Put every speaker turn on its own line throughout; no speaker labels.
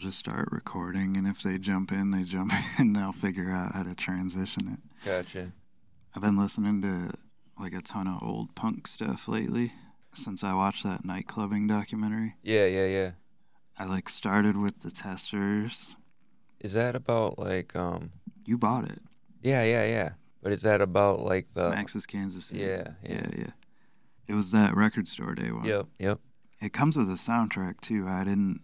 just start recording, and if they jump in, they jump in, and I'll figure out how to transition it.
Gotcha.
I've been listening to like a ton of old punk stuff lately since I watched that nightclubbing documentary.
Yeah, yeah, yeah.
I like started with the Testors.
Is that about like um?
You bought it.
Yeah, yeah, yeah. But is that about like the?
Max's Kansas City.
Yeah, yeah.
yeah, yeah. It was that record store day one.
Yep, yep.
It comes with a soundtrack too. I didn't.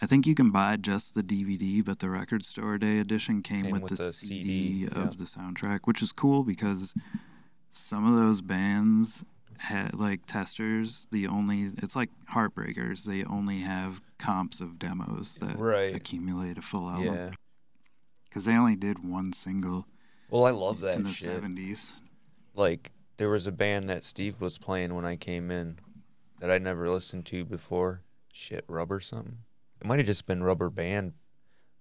I think you can buy just the DVD, but the record store day edition came,
Came
with,
with
the,
the
CD,
CD,
of
yeah.
the soundtrack, which is cool because some of those bands had like Testors. The only it's like Heartbreakers. They only have comps of demos that
Right.
accumulate a full album
Yeah.
because they only did one single
Well, I love that
in the seventies.
Like there was a band that Steve was playing when I came in that I'd never listened to before. Shit, Rubber something. Might have just been Rubber Band,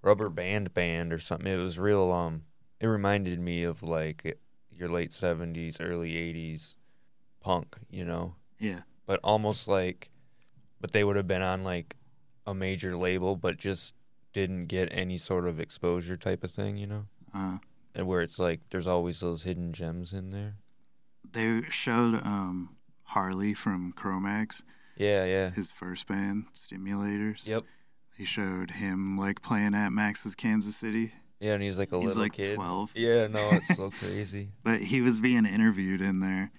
Rubber Band Band or something. It was real. Um, it reminded me of like your late seventies, early eighties punk. You know,
Yeah,
but almost like, but they would have been on like a major label, but just didn't get any sort of exposure type of thing. You know,
uh,
and where it's like there's always those hidden gems in there.
they showed um, Harley from Cro-Mags,
Yeah, yeah.
his first band, Stimulators.
Yep.
They showed him like playing at Max's Kansas City,
Yeah, and he's like a
He's
little
like
kid.
12.
Yeah, no, it's so crazy.
but he was being interviewed in there,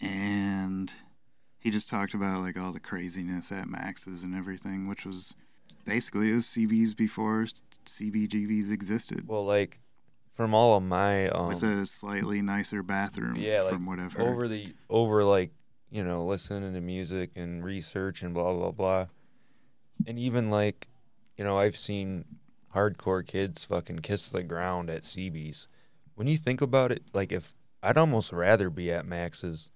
and he just talked about like all the craziness at Max's and everything, which was basically it was CBs before CBGBs existed,
Well, like from all of my um,
with a slightly nicer bathroom.
Yeah, like,
from what I've
over the over like you know listening to music and research and blah blah blah, and even like you know I've seen hardcore kids fucking kiss the ground at CB's. When you think about it, like if I'd almost rather be at Max's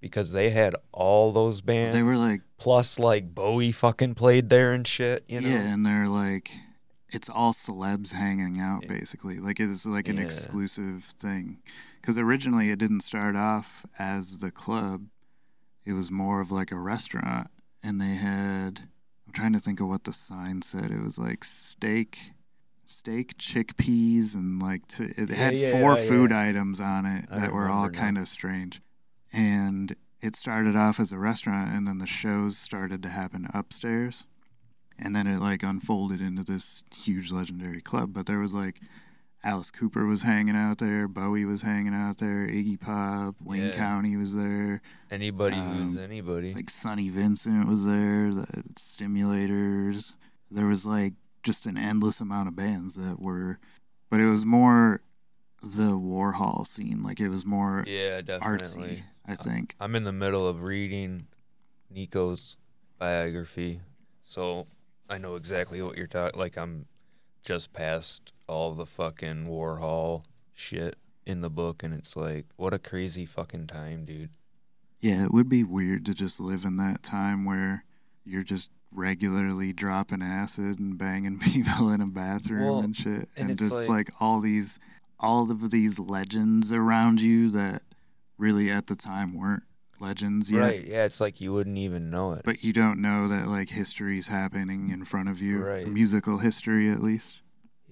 because they had all those bands.
they were like
plus like Bowie fucking played there and shit. You know.
Yeah, and they're like, it's all celebs hanging out basically. Like it is like an
Yeah.
exclusive thing. Because originally it didn't start off as the club. It was more of like a restaurant, and they had. I'm trying to think of what the sign said. It was like steak, steak, chickpeas, and like t- it
Yeah,
had
yeah,
four
yeah,
food items on it
I
that were all
now.
kind of strange. And it started off as a restaurant, and then the shows started to happen upstairs and then it like unfolded into this huge legendary club. But there was like Alice Cooper was hanging out there, Bowie was hanging out there, Iggy Pop, Wayne
Yeah.
County was there,
Anybody who's
Um,
anybody.
like Sonny Vincent was there, the Stimulators. There was like just an endless amount of bands that were, but it was more the Warhol scene. Like it was more
yeah, definitely. artsy.
I think.
I'm in the middle of reading Nico's biography, so I know exactly what you're talking. Like I'm just past all the fucking Warhol shit in the book, and it's like, what a crazy fucking time, dude.
Yeah, it would be weird to just live in that time where you're just regularly dropping acid and banging people in a bathroom
Well,
and shit.
and
And,
it's
just
like-
like, all these all of these legends around you that really at the time weren't legends yet.
Right? Yeah, it's like you wouldn't even know it.
But you don't know that like history's happening in front of you.
Right.
Musical history at least.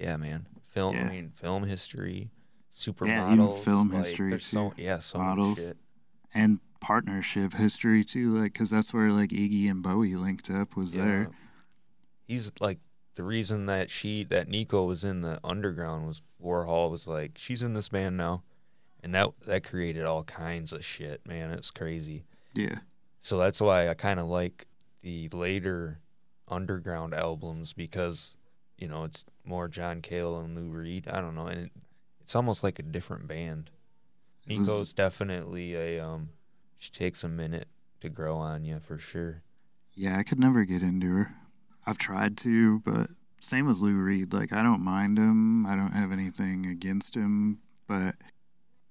Yeah, man. Film.
Yeah.
I mean, film history, supermodels.
Yeah, even film
like,
history,
There's so yeah, so
Models.
much shit.
And partnership history too, like because that's where like Iggy and Bowie linked up was there.
He's like the reason that she that Nico was in the underground was Warhol was like she's in this band now, and that that created all kinds of shit, man. It's crazy.
Yeah.
So that's why I kind of like the later underground albums because you know it's more John Cale and Lou Reed. I don't know, and it, it's almost like a different band.
Was-
Nico's definitely a um. She takes a minute to grow on you for sure.
Yeah, I could never get into her. I've tried to, but same as Lou Reed. Like, I don't mind him. I don't have anything against him, but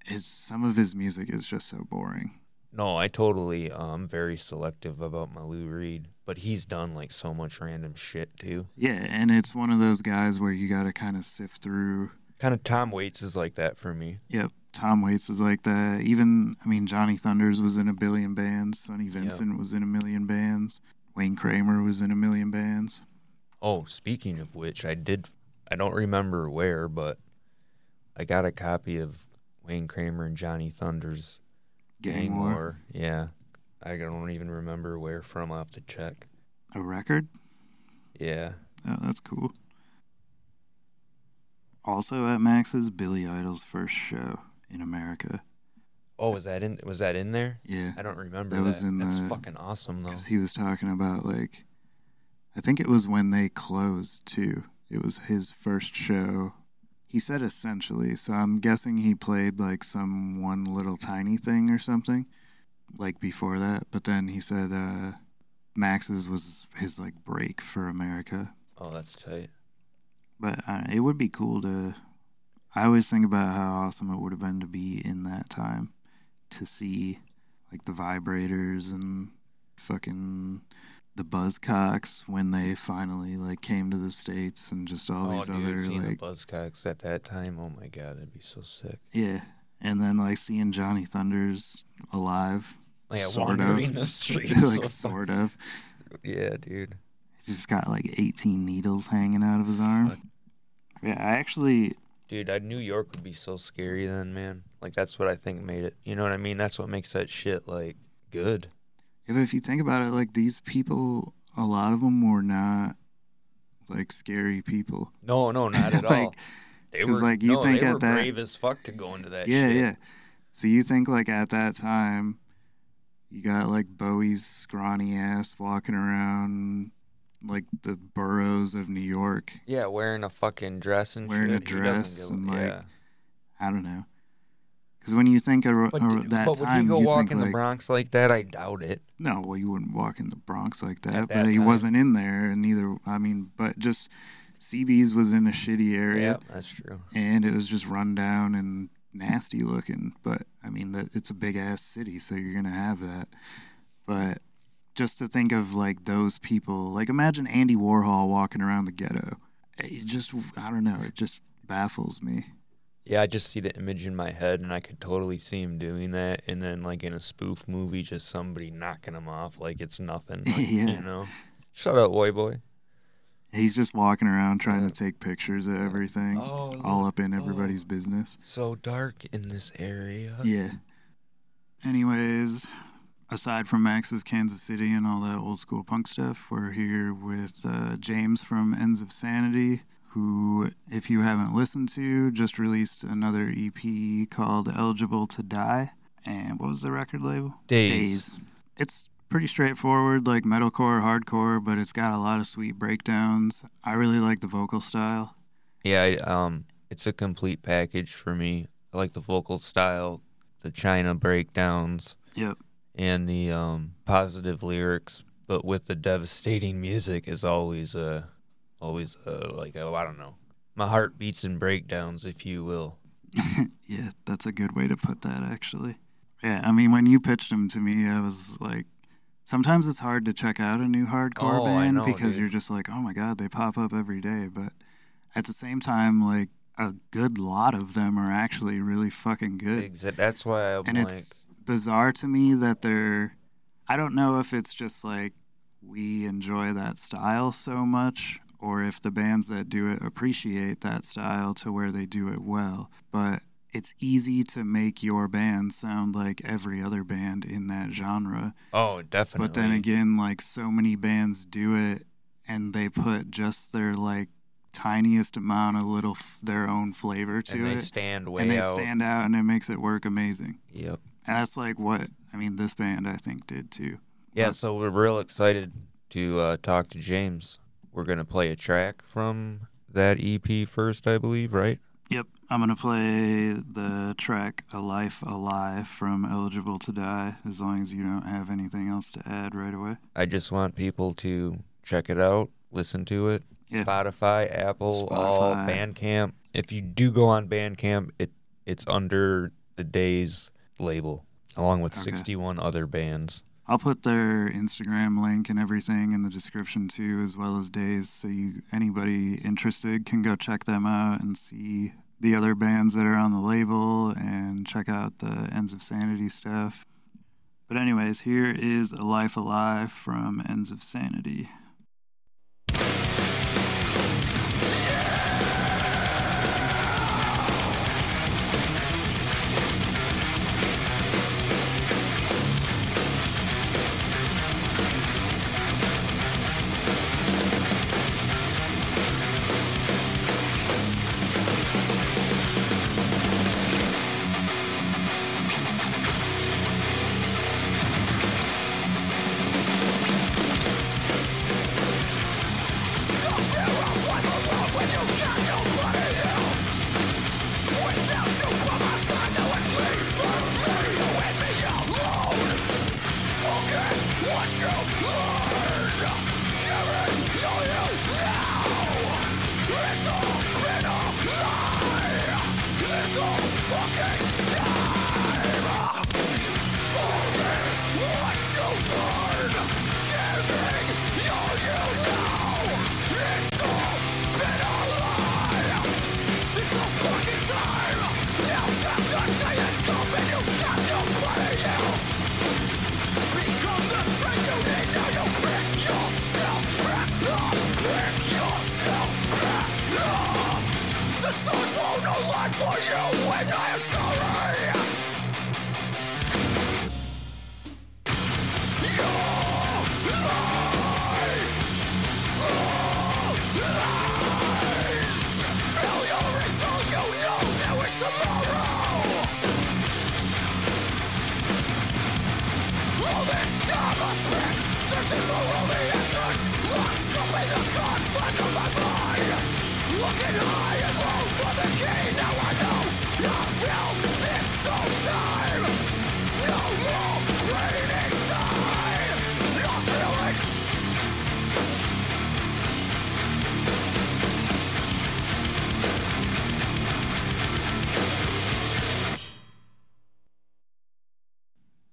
his some of his music is just so boring.
No, I totally um very selective about my Lou Reed, but he's done like so much random shit too.
Yeah, and it's one of those guys where you got to kind of sift through.
Kind of Tom Waits is like that for me.
Yep, Tom Waits is like that. Even, I mean, Johnny Thunders was in a billion bands. Sonny Vincent was in a million bands. Wayne Kramer was in a million bands.
Oh, speaking of which, I did. I don't remember where, but I got a copy of Wayne Kramer and Johnny Thunder's
Gang War.
Yeah, I don't even remember where from. I'll have to check.
A record?
Yeah.
Oh, that's cool. Also at Max's, Billy Idol's first show in America.
Oh, was that in? Was that in there?
Yeah.
I don't remember
That
that.
was in
That's
the-
fucking awesome though.
Because he was talking about, like, I think it was when they closed, too. It was his first show. He said essentially, so I'm guessing he played, like, some one little tiny thing or something, like, before that. But then he said, uh, Max's was his, like, break for America.
Oh, that's tight.
But uh, it would be cool to. I always think about how awesome it would have been to be in that time, to see like the vibrators and fucking the Buzzcocks when they finally like came to the states and just all
oh,
these
dude,
other
seeing
like
the Buzzcocks at that time. Oh my god, that'd be so sick.
yeah, and then like seeing Johnny Thunders alive,
Oh, yeah,
sort
wandering
of,
the streets.
like
so-
sort of.
yeah, dude.
He's just got like 18 needles hanging out of his arm.
Fuck.
Yeah, I actually
Dude, I, New York would be so scary then, man. Like that's what I think made it. You know what I mean? That's what makes that shit like good.
But if you think about it, like these people, a lot of them were not like scary people.
No, no, not at
Like,
all. They were
like, you
no,
think
they
at
were
that-
brave as fuck to go into that
yeah,
shit.
yeah. Yeah. So you think like at that time, you got like Bowie's scrawny ass walking around like the boroughs of New York.
Yeah, wearing a fucking dress and
Wearing a
shit. Doesn't
dress and, like,
yeah.
I don't know. Because when you think of,
But,
of that
but would he go
you
walk
think
in
like,
the Bronx like that? I doubt it.
no, well, you wouldn't walk in the Bronx like that.
that
but he
time.
wasn't in there, and neither. I mean, but just CB's was in a shitty area.
Yep, that's true.
and it was just run down and nasty looking. But I mean, that it's a big ass city, so you're gonna have that. But just to think of like those people, like imagine Andy Warhol walking around the ghetto. It just, I don't know, it just baffles me.
Yeah, I just see the image in my head, and I could totally see him doing that. And then, like in a spoof movie, just somebody knocking him off like it's nothing. like,
Yeah.
You know. Shut up, boy, boy.
He's just walking around trying
Yeah.
to take pictures of everything,
Oh,
all up in
Oh.
everybody's business.
So dark in this area.
Yeah. Anyways, aside from Max's Kansas City and all that old school punk stuff, we're here with uh, James from Ends of Sanity, who, if you haven't listened to, just released another EP called Eligible to Die. And what was the record label?
Daze.
It's pretty straightforward, like metalcore, hardcore, but it's got a lot of sweet breakdowns. I really like the vocal style.
Yeah, I, um, it's a complete package for me. I like the vocal style, the China breakdowns,
Yep.
and the um, positive lyrics, but with the devastating music is always uh, always uh, like oh, I don't know, my heart beats in breakdowns, if you will.
yeah, that's a good way to put that, actually. Yeah, I mean, when you pitched him to me, I was like, sometimes it's hard to check out a new hardcore
Oh,
band
know,
because
dude.
you're just like, oh my god, they pop up every day. But at the same time, like, a good lot of them are actually really fucking good.
Exa- that's why I'm
and
like,
it's bizarre to me that they're. I don't know if it's just like we enjoy that style so much or if the bands that do it appreciate that style to where they do it well. But it's easy to make your band sound like every other band in that genre.
oh, definitely.
But then again, like so many bands do it and they put just their like tiniest amount of little f- their own flavor to
and they
it.
stand way
and they
out.
stand out and it makes it work amazing.
Yep.
And that's like what I mean. This band I think did too.
Yeah,
But-
so we're real excited to uh, talk to James. We're gonna play a track from that EP first, I believe, right?
Yep, I'm gonna play the track "A Life Alive" from "Eligible to Die." As long as you don't have anything else to add right away.
I just want people to check it out, listen to it.
Yeah.
Spotify, Apple, all Bandcamp. If you do go on Bandcamp, it it's under the Daze label, along with
Okay.
61 other bands.
I'll put their Instagram link and everything in the description too, as well as Daze, so you anybody interested can go check them out and see the other bands that are on the label and check out the Ends of Sanity stuff. But anyways, here is "A Life Alive" from Ends of Sanity.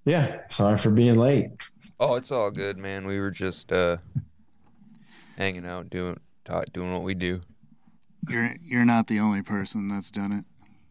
Yeah, sorry for being late.
Oh, it's all good, man. We were just uh hanging out, doing talk, doing what we do.
You're you're not the only person that's done it.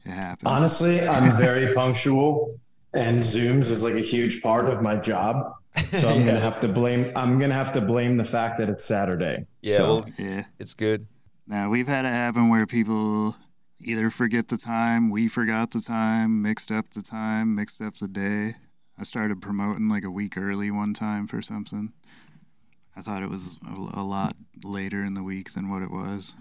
It happens.
Honestly, I'm very punctual, and Zooms is like a huge part of my job. So I'm
Yeah.
gonna have to blame. I'm gonna have to blame the fact that it's Saturday.
Yeah,
So,
well,
yeah.
it's good.
Now we've had it happen where people either forget the time, we forgot the time, mixed up the time, mixed up the day. I started promoting like a week early one time for something. I thought it was a, a lot later in the week than what it was.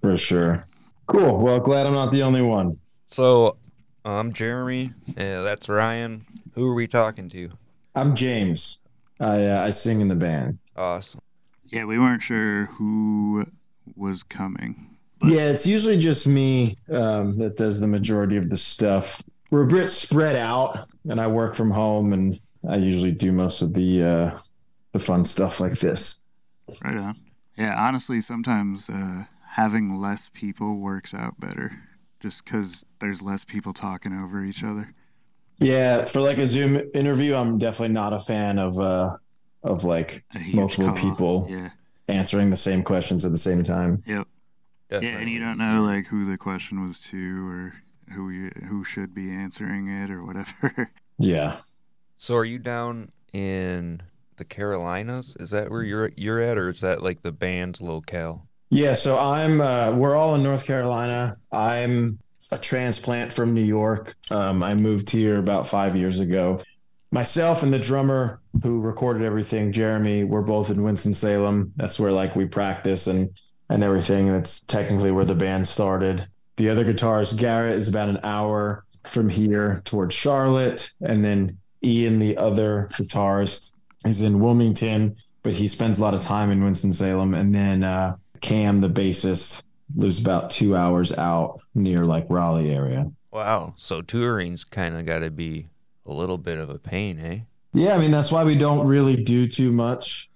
for sure. Cool. Well, glad I'm not the only one.
So, I'm Jeremy. Yeah, that's Ryan. Who are we talking to?
I'm James. I uh, I sing in the band.
Awesome.
Yeah, we weren't sure who was coming. But-
Yeah, it's usually just me um, that does the majority of the stuff. We're a bit spread out, and I work from home, and I usually do most of the uh, the fun stuff like this.
Right on. Yeah, honestly, sometimes uh, having less people works out better just because there's less people talking over each other.
Yeah, for like a Zoom interview, I'm definitely not a fan of uh, of like Multiple
call.
people.
Yeah.
answering the same questions at the same time.
Yep.
Definitely.
Yeah, and you don't know like who the question was to or who you, who should be answering it or whatever.
Yeah.
So, are you down in the Carolinas? Is that where you're you're at, or is that like the band's locale?
Yeah, so I'm uh we're all in North Carolina. I'm a transplant from New York. Um I moved here about 5 years ago. Myself and the drummer who recorded everything, Jeremy, we're both in Winston-Salem. That's where like we practice and and everything. That's technically where the band started. The other guitarist, Garrett, is about an hour from here towards Charlotte, and then Ian, the other guitarist, is in Wilmington, but he spends a lot of time in Winston-Salem. And then uh, Cam, the bassist, lives about two hours out near like Raleigh area.
Wow. So touring's kind of got to be a little bit of a pain, eh?
Yeah, I mean that's why we don't really do too much.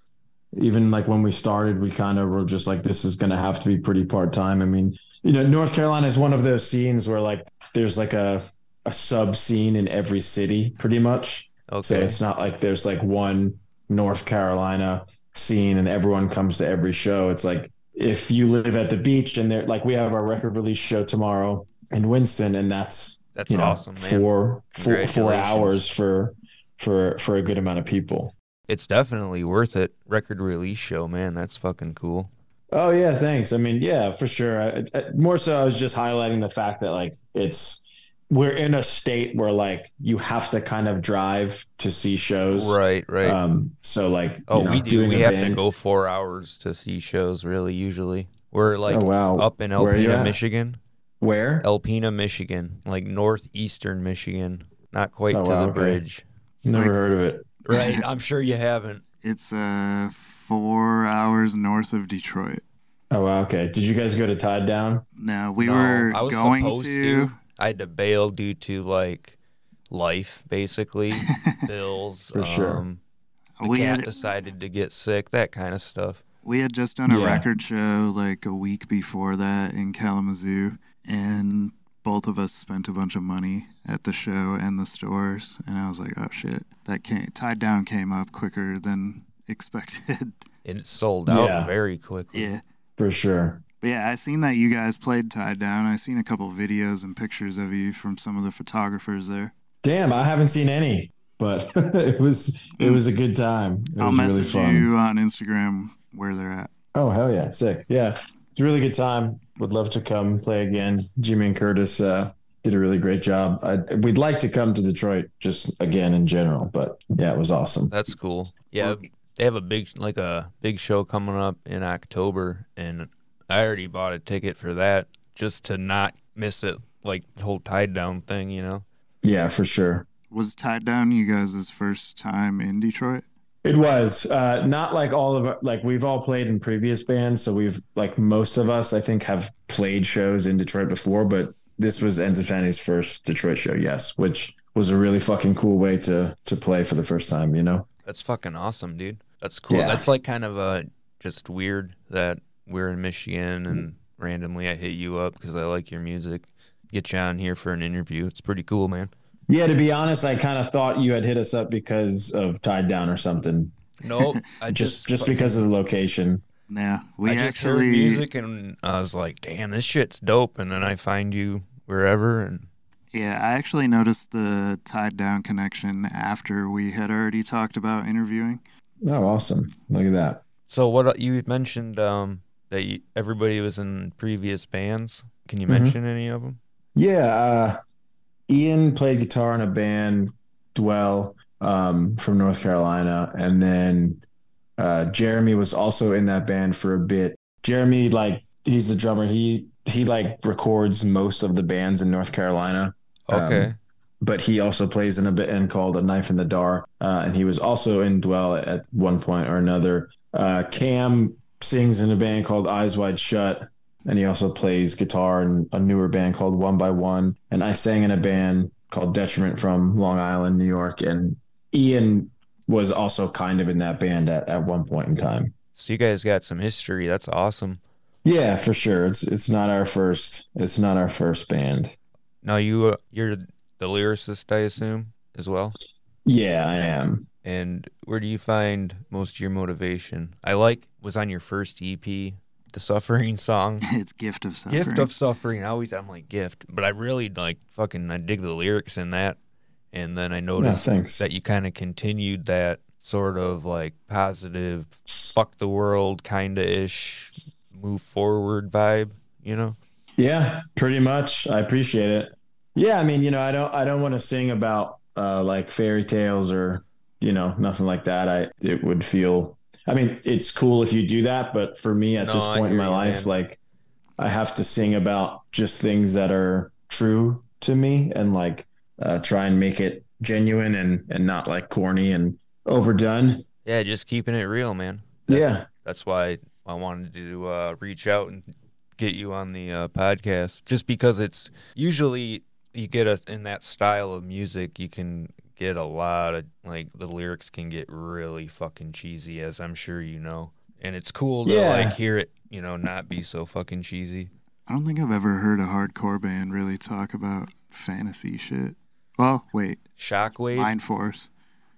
Even like when we started, we kind of were just like, this is going to have to be pretty part time. I mean, you know, North Carolina is one of those scenes where like there's like a a sub scene in every city, pretty much.
Okay.
So it's not like there's like one North Carolina scene and everyone comes to every show. It's like if you live at the beach and they're like we have our record release show tomorrow in Winston, and that's
That's
know
awesome, man.
four four four hours for for for a good amount of people.
It's definitely worth it. Record release show, man. That's fucking cool.
Oh yeah, thanks. I mean, yeah, for sure. I, I, more so, I was just highlighting the fact that like it's we're in a state where like you have to kind of drive to see shows.
Right, right.
Um. So like,
oh,
you know,
we do.
doing
We
a
have to go four hours to see shows. Really, usually we're like
oh wow.
up in
Where are you
Alpena. Michigan.
Where?
Alpena, Michigan, like northeastern Michigan, not quite
Oh,
to
wow,
the
okay.
bridge.
It's
Never
like-
heard of it.
Right. I'm sure you haven't.
It's uh four hours north of Detroit.
Oh wow. Okay. Did you guys go to Tied Down?
No, we
No,
were
I was
going
supposed
to.
to. I had to bail due to like life, basically bills.
For sure.
Um, the
we
cat
had
decided to get sick, that kind of stuff.
we had just done a
Yeah.
record show like a week before that in Kalamazoo, and both of us spent a bunch of money at the show and the stores. And I was like, oh shit, that came tied down came up quicker than expected.
And it sold out
Yeah.
very quickly.
yeah.
For sure.
But yeah, I seen that you guys played Tied Down. I seen a couple videos and pictures of you from some of the photographers there.
Damn, I haven't seen any, but it was it was a good time. It
I'll
was really
message
fun.
you on Instagram where they're at.
Oh hell yeah, sick. Yeah, it's a really good time. Would love to come play again. Jimmy and Curtis uh, did a really great job. I, we'd like to come to Detroit just again in general, but yeah, it was awesome.
That's cool. Yeah, they have a big like a big show coming up in October, and I already bought a ticket for that just to not miss it like the whole tied down thing, you know.
Yeah, for sure.
Was Tied Down you guys' first time in Detroit?
It was uh, not like all of like we've all played in previous bands, so we've like most of us I think have played shows in Detroit before, but this was Ends of Sanity's first Detroit show, yes, which was a really fucking cool way to to play for the first time, you know.
That's fucking awesome, dude. That's cool.
Yeah.
That's like kind of uh just weird that we're in Michigan and randomly I hit you up because I like your music. Get you on here for an interview. It's pretty cool, man.
Yeah, to be honest, I kind of thought you had hit us up because of Tied Down or something,
No, I
just
just
just because of the location.
Yeah, we
I just
actually
heard music and I was like, damn, this shit's dope. And then I find you wherever and
Yeah, I actually noticed the tied down connection after we had already talked about interviewing.
Oh, awesome! Look at that.
So what uh, you mentioned um, that you, everybody was in previous bands. Can you
Mhm.
mention any of them?
Yeah, uh, Ian played guitar in a band, Dwell, um, from North Carolina, and then uh, Jeremy was also in that band for a bit. Jeremy, like, he's the drummer. He he like records most of the bands in North Carolina. Um,
Okay.
But he also plays in a bit band called A Knife in the Dark, uh, and he was also in Dwell at one point or another. Uh, Cam sings in a band called Eyes Wide Shut, and he also plays guitar in a newer band called One by One. And I sang in a band called Detriment from Long Island, New York, and Ian was also kind of in that band at, at one point in time.
so you guys got some history. That's awesome.
Yeah, for sure. It's it's not our first. It's not our first band.
Now you uh, you're the lyricist, I assume, as well.
Yeah, I am.
And where do you find most of your motivation? I like was on your first EP, the Suffering song.
it's gift of suffering.
Gift of Suffering. I always I'm like gift, but I really like fucking I dig the lyrics in that. And then I noticed
thanks.
that you kind of continued that sort of like positive, fuck the world kind of ish, move forward vibe. You know?
Yeah, pretty much. I appreciate it. Yeah, I mean, you know, I don't I don't want to sing about uh like fairy tales or, you know, nothing like that. I it would feel I mean, it's cool if you do that, but for me at
No,
this point in my
you,
life,
man.
like I have to sing about just things that are true to me and like uh try and make it genuine and and not like corny and overdone.
Yeah, just keeping it real, man.
yeah.
That's why I wanted to uh, reach out and get you on the uh, podcast, just because it's usually you get a in that style of music, you can get a lot of like the lyrics can get really fucking cheesy, as I'm sure you know, and it's cool to
Yeah.
like hear it, you know, not be so fucking cheesy.
I don't think I've ever heard a hardcore band really talk about fantasy shit. Well, wait,
Shockwave,
Mind Force.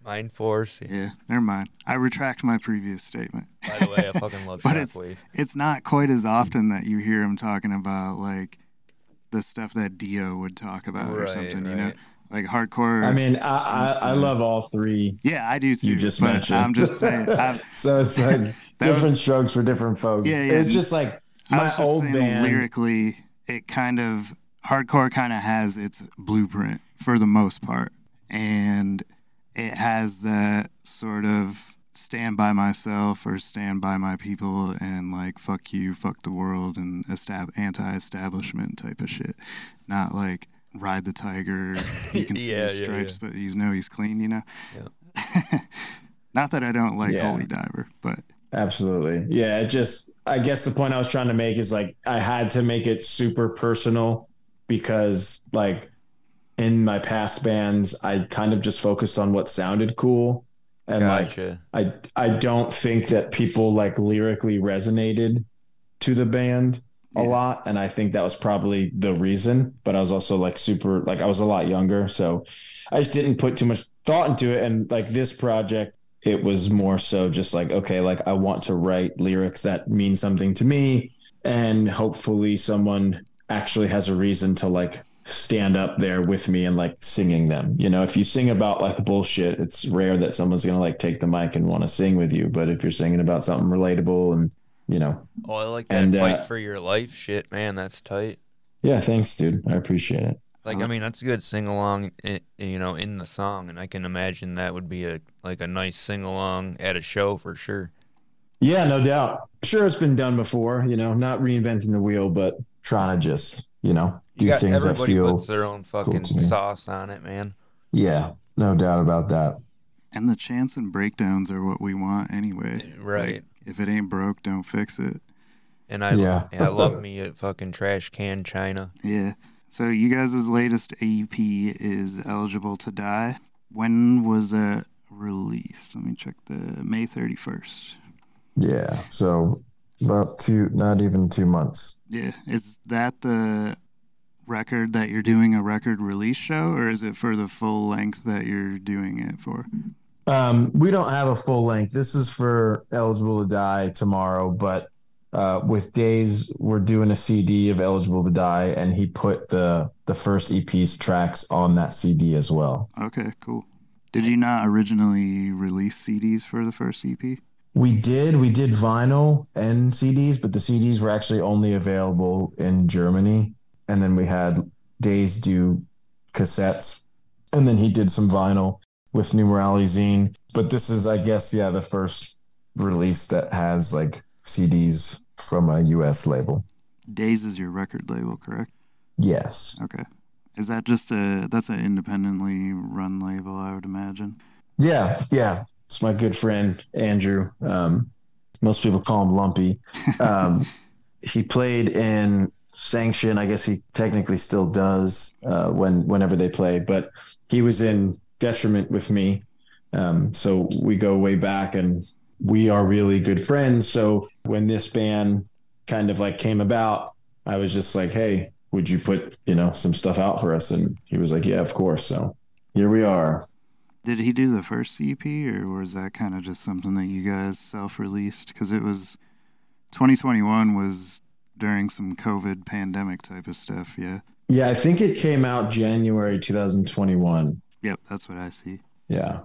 Mind Force.
Yeah, never mind. I retract my previous statement.
By the way, I fucking love
But it's-
Shockwave.
It's not quite as often that you hear him talking about like the stuff that Dio would talk about or
Right,
something. You know, like hardcore.
I mean, I I, I love all three
Yeah, I do too.
you just mentioned.
I'm just saying. I'm,
so it's like different
was-
strokes for different folks.
Yeah, yeah.
It's just like
I
my
was just
old band.
lyrically, it kind of hardcore kind of has its blueprint for the most part, and it has that sort of stand by myself or stand by my people and like fuck you, fuck the world, and estab- anti-establishment type of shit. Not like ride the tiger. You can see
Yeah,
his
yeah,
stripes, but you know he's clean. You know.
Yeah.
Not that I don't like
Yeah.
Holy Diver, but
Absolutely. Yeah, it just I guess the point I was trying to make is like I had to make it super personal because like in my past bands I kind of just focused on what sounded cool and like I I don't think that people like lyrically resonated to the band a lot. And I think that was probably the reason but I was also like super like I was a lot younger. So I just didn't put too much thought into it. And like this project it was more so just like okay like I want to write lyrics that mean something to me. And hopefully someone actually has a reason to like stand up there with me and like singing them you know if you sing about like bullshit it's rare that someone's gonna like take the mic and want to sing with you but if you're singing about something relatable and you know
Oh, I like that
And,
fight
uh,
for your life shit, man. That's tight.
yeah thanks dude i appreciate it
Like. I mean, that's a good sing along, you know, in the song, and I can imagine that would be a like a nice sing along at a show for sure.
yeah no doubt sure it's been done before you know not reinventing the wheel but trying to just you know do
You got
things that
everybody
feel
puts their own fucking
to me.
sauce on it, man.
yeah, no doubt about that.
And the chants and breakdowns are what we want anyway.
Eh, right.
Like, if it ain't broke, don't fix it.
And I
Yeah.
yeah. I love me a fucking trash can China.
Yeah. So you guys' latest EP is Eligible to Die. When was that released? Let me check the May 31st.
Yeah, so about two, not even two months.
Yeah. Is that the record that you're doing a record release show or is it for the full length that you're doing it for?
Um, we don't have a full length. This is for eligible to die tomorrow, but uh, with Daze we're doing a CD of eligible to die, and he put the the first EP's tracks on that CD as well.
Okay, cool. Did you not originally release CDs for the first EP?
We did we did vinyl and CDs, but the CDs were actually only available in Germany, and then we had Daze do cassettes, and then he did some vinyl with New Morality Zine. But this is, I guess, yeah, the first release that has like CDs from a US label.
Daze is your record label, correct?
Yes.
Okay. Is that just a that's an independently run label, I would imagine?
Yeah, yeah. It's my good friend Andrew. Um, most people call him Lumpy. Um, he played in Sanction. I guess he technically still does uh, when whenever they play, but he was in Detriment with me. Um, so we go way back, and we are really good friends. So when this band kind of like came about, I was just like, "Hey, would you put you know some stuff out for us?" And he was like, "Yeah, of course." So here we are.
Did he do the first EP, or was that kind of just something that you guys self-released? Because it was 2021 was during some COVID pandemic type of stuff. Yeah.
Yeah, I think it came out January 2021.
Yep, that's what I see.
Yeah.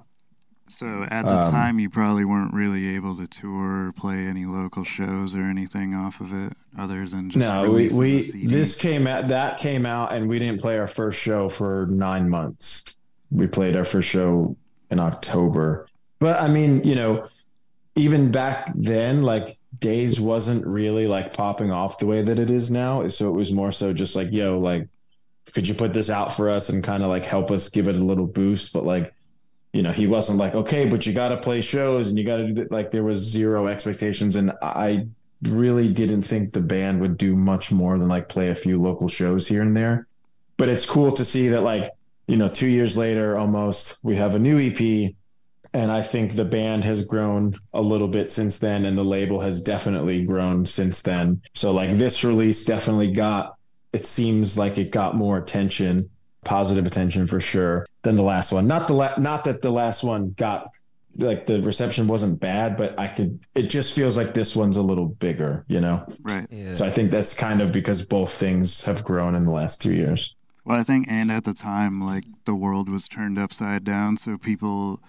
So at the
Um,
time, you probably weren't really able to tour or play any local shows or anything off of it, other than just
no, we, we this came out that came out and we didn't play our first show for 9 months. We played our first show in October. But I mean, you know, even back then like Daze wasn't really like popping off the way that it is now. So it was more so just like, yo, like could you put this out for us and kind of like help us give it a little boost, but like you know, he wasn't like, okay, but you got to play shows and you got to do that. Like there was zero expectations. And I really didn't think the band would do much more than like play a few local shows here and there. But it's cool to see that like, you know, two years later almost, we have a new EP. And I think the band has grown a little bit since then, and the label has definitely grown since then. So, like, this release definitely got, it seems like it got more attention positive attention for sure than the last one. Not the la- not that the last one got like the reception wasn't bad, but I could it just feels like this one's a little bigger, you know.
right.
Yeah.
So I think that's kind of because both things have grown in the last 2 years.
Well, I think, and at the time, like the world was turned upside down, so people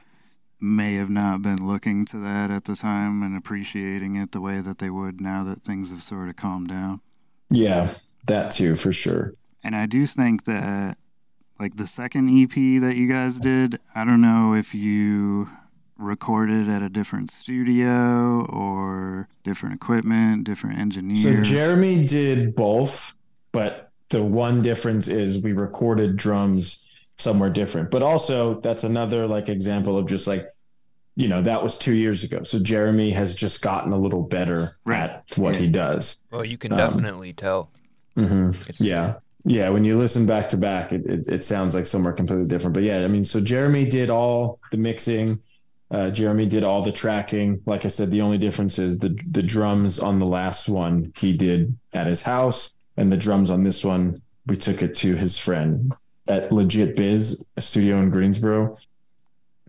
may have not been looking to that at the time and appreciating it the way that they would now that things have sort of calmed down.
Yeah, that too for sure.
And I do think that, like the second EP that you guys did, I don't know if you recorded at a different studio or different equipment, different engineer.
So Jeremy did both, but the one difference is we recorded drums somewhere different. But also that's another like example of just like you know, that was 2 years ago. So Jeremy has just gotten a little better
Right.
at what he does.
well, you can
um,
definitely tell.
hmm
It's,
Yeah. Yeah. When you listen back to back, it, it, it sounds like somewhere completely different. But yeah, I mean, so Jeremy did all the mixing. Uh, Jeremy did all the tracking. Like I said, the only difference is the the drums on the last one he did at his house, and the drums on this one we took it to his friend at Legit Biz, studio in Greensboro.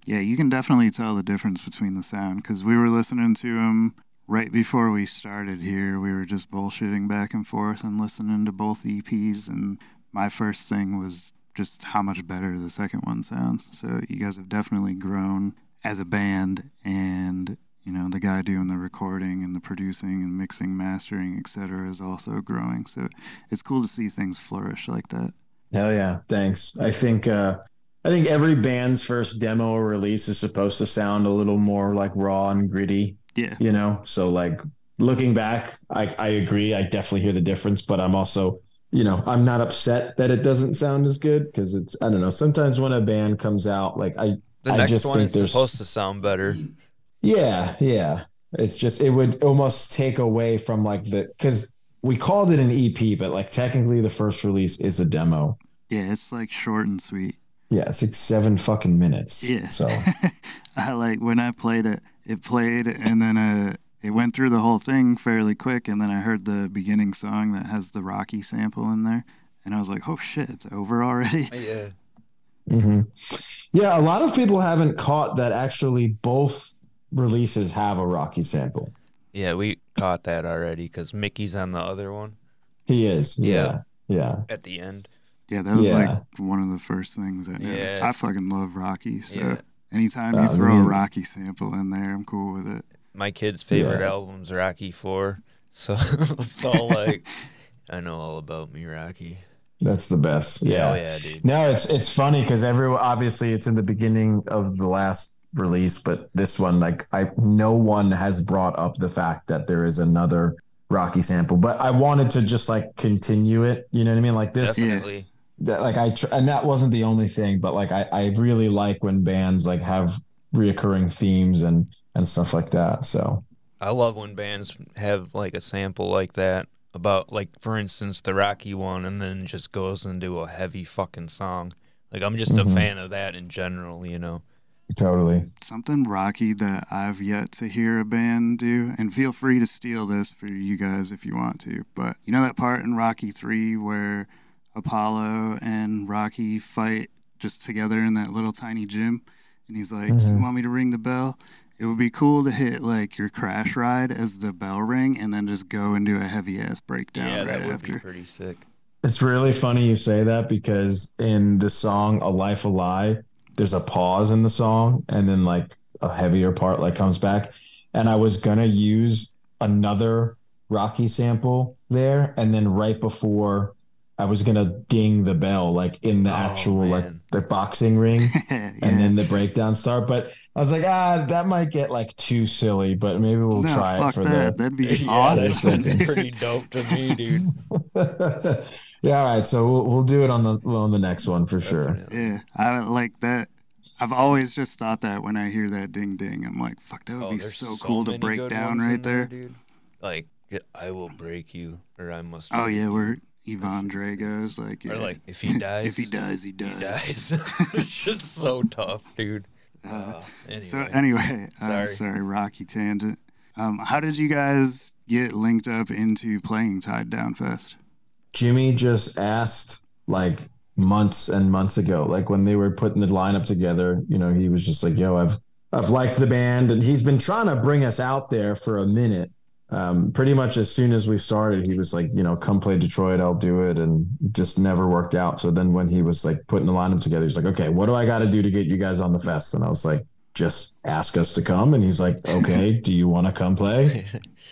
Yeah, you can definitely tell the difference between the sound because we were listening to him right before we started here. We were just bullshitting back and forth and listening to both EPs, and my first thing was just how much better the second one sounds. So you guys have definitely grown as a band, and you know the guy doing the recording and the producing and mixing, mastering, etc., is also growing. So it's cool to see things flourish like that.
Hell yeah, thanks. I think uh, I think every band's first demo or release is supposed to sound a little more like raw and gritty.
Yeah,
you know so like looking back i i agree i definitely hear the difference but i'm also you know, I'm not upset that it doesn't sound as good because it's I don't know. Sometimes when a band comes out, like I
The
I
next
just
one
think
is
there's-
supposed to sound better.
Yeah, yeah. It's just it would almost take away from like the because we called it an EP, but like technically the first release is a demo.
Yeah, it's like short and sweet.
Yeah, it's like seven fucking minutes.
Yeah.
So
I like when I played it, it played and then uh it went through the whole thing fairly quick and then I heard the beginning song that has the Rocky sample in there and I was like, "Oh shit, it's over already."
Yeah.
hmm yeah, a lot of people haven't caught that actually both releases have a Rocky sample.
Yeah, we caught that already because Mickey's on the other one
He is. Yeah. Yeah.
at the end.
Yeah, that was
Yeah.
like one of the first things I noticed.
Yeah.
I fucking love Rocky, so
Yeah.
anytime
Uh,
you throw a. Rocky sample in there, I'm cool with it.
My kid's favorite
Yeah.
album's Rocky Four, so so like I know all about me, Rocky.
That's the best.
Yeah,
Yeah.
oh yeah, dude.
No, it's it's funny because everyone obviously it's in the beginning of the last release, but this one like I no one has brought up the fact that there is another Rocky sample. But I wanted to just like continue it. You know what I mean? Like this,
Definitely.
that, like I tr- and that wasn't the only thing, but like I I really like when bands like have reoccurring themes and and stuff like that. So
I love when bands have like a sample like that about like for instance the Rocky one and then just goes into a heavy fucking song. Like I'm just
Mhm.
a fan of that in general, you know.
Totally.
Something Rocky that I've yet to hear a band do, and feel free to steal this for you guys if you want to. But you know that part in Rocky 3 where Apollo and Rocky fight just together in that little tiny gym? And he's like, You
Mhm.
want me to ring the bell? It would be cool to hit like your crash ride as the bell ring and then just go into a heavy ass breakdown
yeah,
right
that would
after.
be pretty sick.
It's really funny you say that because in the song "A Life a Lie," there's a pause in the song, and then like a heavier part like comes back. And I was gonna use another Rocky sample there, and then right before I was gonna ding the bell like in the
Oh,
actual like the boxing ring,
yeah.
and then the breakdown start. But I was like, ah, that might get like too silly, but maybe we'll
no,
try it for
that.
the
That'd be
yeah,
awesome.
that sounds pretty dope to me, dude.
yeah, all right. So we'll, we'll do it on the on the next one for sure.
Definitely.
Yeah, I like that. I've always just thought that when I hear that ding ding, I'm like, fuck, that would
Oh,
be
there's
so, cool to break down right
in
there.
dude. Like I will break you, or I must.
Oh
break
yeah,
you.
where Ivan Drago, like, yeah.
Or like if he dies,
if he dies, he
he
dies.
dies. it's just so tough, dude.
Uh,
Uh, anyway.
So anyway, uh,
Sorry.
sorry, Rocky tangent. Um, how did you guys get linked up into playing Tied Down Fest?
Jimmy just asked like months and months ago, like when they were putting the lineup together, you know, he was just like, yo, I've I've liked the band and he's been trying to bring us out there for a minute. Um, pretty much as soon as we started, he was like, you know, come play Detroit, I'll do it, and just never worked out. So then when he was like putting the lineup together, he's like, okay, what do I got to do to get you guys on the fest? And I was like, just ask us to come. And he's like, okay, do you want to come play?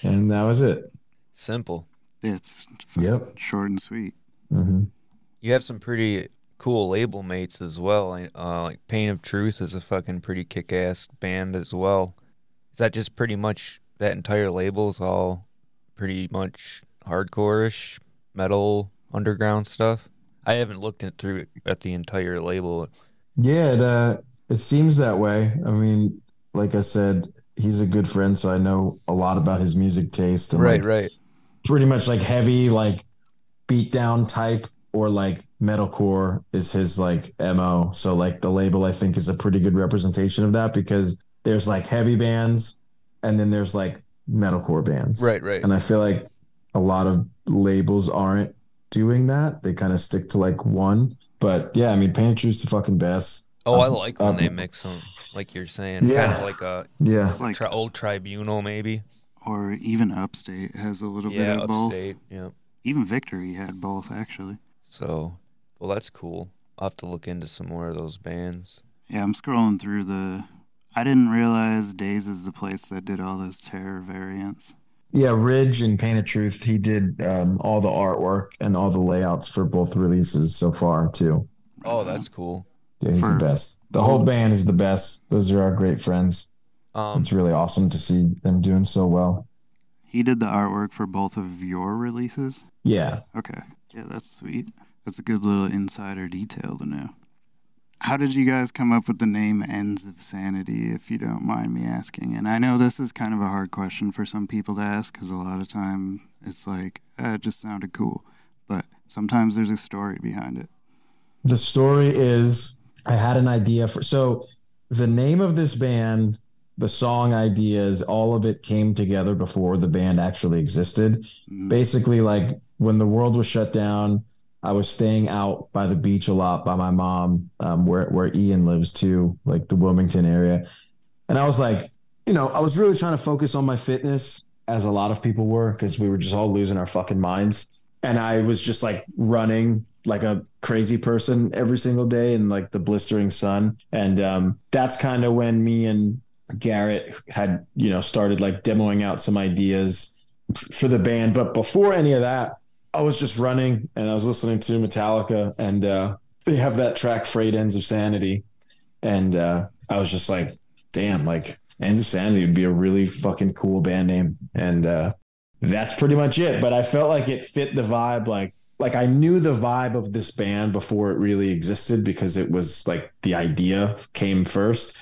And that was it.
Simple.
It's
Yep.
short and sweet.
hmm
You have some pretty cool label mates as well. like, Uh, like Pain of Truth is a fucking pretty kick-ass band as well. Is that just pretty much that entire label is all pretty much hardcore-ish metal underground stuff? I haven't looked it through at the entire label.
Yeah, it, uh, it seems that way. I mean, like I said, he's a good friend, so I know a lot about his music taste. And like,
right.
pretty much like heavy, like beat down type or like metalcore is his like MO. So like the label I think is a pretty good representation of that because there's like heavy bands and then there's like metalcore bands.
Right, right.
And I feel like a lot of labels aren't doing that. They kind of stick to like one. But yeah, I mean Pantry's the fucking best.
Oh, I
Um,
like when they
um,
mix them, like you're saying,
Yeah.
kind of like a
Yeah.
Like,
tri- old tribunal, maybe.
or even Upstate has a little
Yeah,
bit of both.
upstate. Yeah.
Even Victory had both, actually.
So, well, that's cool. I'll have to look into some more of those bands.
Yeah, I'm scrolling through the. I didn't realize Daze is the place that did all those terror variants.
Yeah, Ridge and Pain of Truth, he did um, all the artwork and all the layouts for both releases so far too.
Oh, that's cool.
Yeah, he's
For-
the best. The whole band is the best. Those are our great friends.
Um,
It's really awesome to see them doing so well.
He did the artwork for both of your releases.
Yeah.
Okay. Yeah, that's sweet. That's a good little insider detail to know. How did you guys come up with the name Ends of Sanity, if you don't mind me asking? And I know this is kind of a hard question for some people to ask because a lot of time it's like, eh, it just sounded cool. But sometimes there's a story behind it.
The story is I had an idea for so the name of this band, the song ideas, all of it came together before the band actually existed.
Mm,
Basically, like when the world was shut down, I was staying out by the beach a lot by my mom, um, where where Ian lives too, like the Wilmington area. And I was like, you know, I was really trying to focus on my fitness, as a lot of people were, because we were just all losing our fucking minds. And I was just like running like a crazy person every single day in like the blistering sun. And um, that's kind of when me and Garrett had, you know, started like demoing out some ideas for the band. But before any of that, I was just running and I was listening to Metallica and uh, they have that track Frayed Ends of Sanity. And uh, I was just like, damn, like Ends of Sanity would be a really fucking cool band name. And uh, that's pretty much it. But I felt like it fit the vibe. Like, like I knew the vibe of this band before it really existed because it was like the idea came first.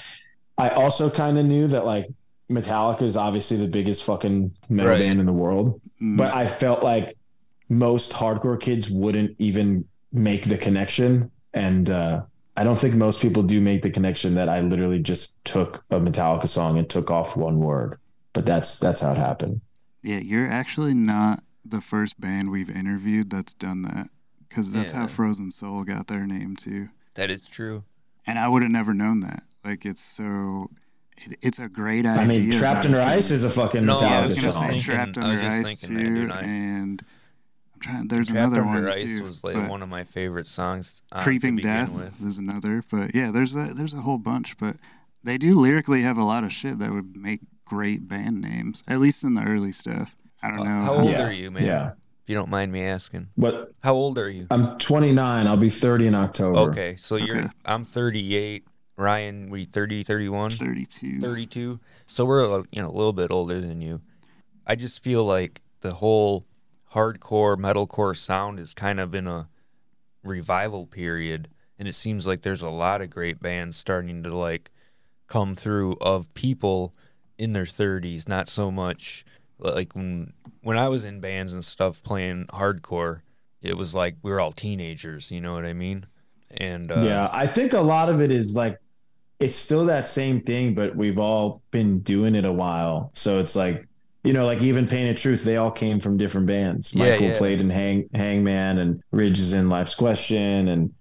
I also kind of knew that like Metallica is obviously the biggest fucking metal
Right.
band in the world,
mm,
but I felt like most hardcore kids wouldn't even make the connection. And uh, I don't think most people do make the connection that I literally just took a Metallica song and took off one word. But that's that's how it happened.
yeah, you're actually not the first band we've interviewed that's done that because that's how Frozen Soul got their name too.
That is true.
And I would have never known that. Like, it's so. It, it's a great idea.
I mean, Trapped
it
Under Ice is a fucking
No, I
Yeah, I
Metallica
was
was
gonna
just
song.
say
thinking-
Trapped
I
Under
was just
Ice
thinking that,
too,
dude, I-
and I'm trying. There's
Trapped
another
Under
one
Ice
too.
was like
but
one of my favorite songs. uh,
Creeping Death
with.
is another. But yeah, there's a there's a whole bunch. But they do lyrically have a lot of shit that would make great band names. At least in the early stuff. I don't
Uh,
know.
How old
Yeah,
are you, man?
Yeah.
If you don't mind me asking.
What?
How old are you?
I'm 29. I'll be 30 in October.
Okay, so you're I'm 38. Ryan, we 30, 31,
32.
32. So we're you know a little bit older than you. I just feel like the whole hardcore metalcore sound is kind of in a revival period and it seems like there's a lot of great bands starting to like come through of people in their 30s, not so much like when when I was in bands and stuff playing hardcore, it was like we were all teenagers, you know what I mean? And uh,
yeah, I think a lot of it is like it's still that same thing, but we've all been doing it a while. So it's like, you know, like even Pain of Truth, they all came from different bands.
Yeah,
Michael
yeah.
played in Hang Hangman and Ridge is in Life's Question and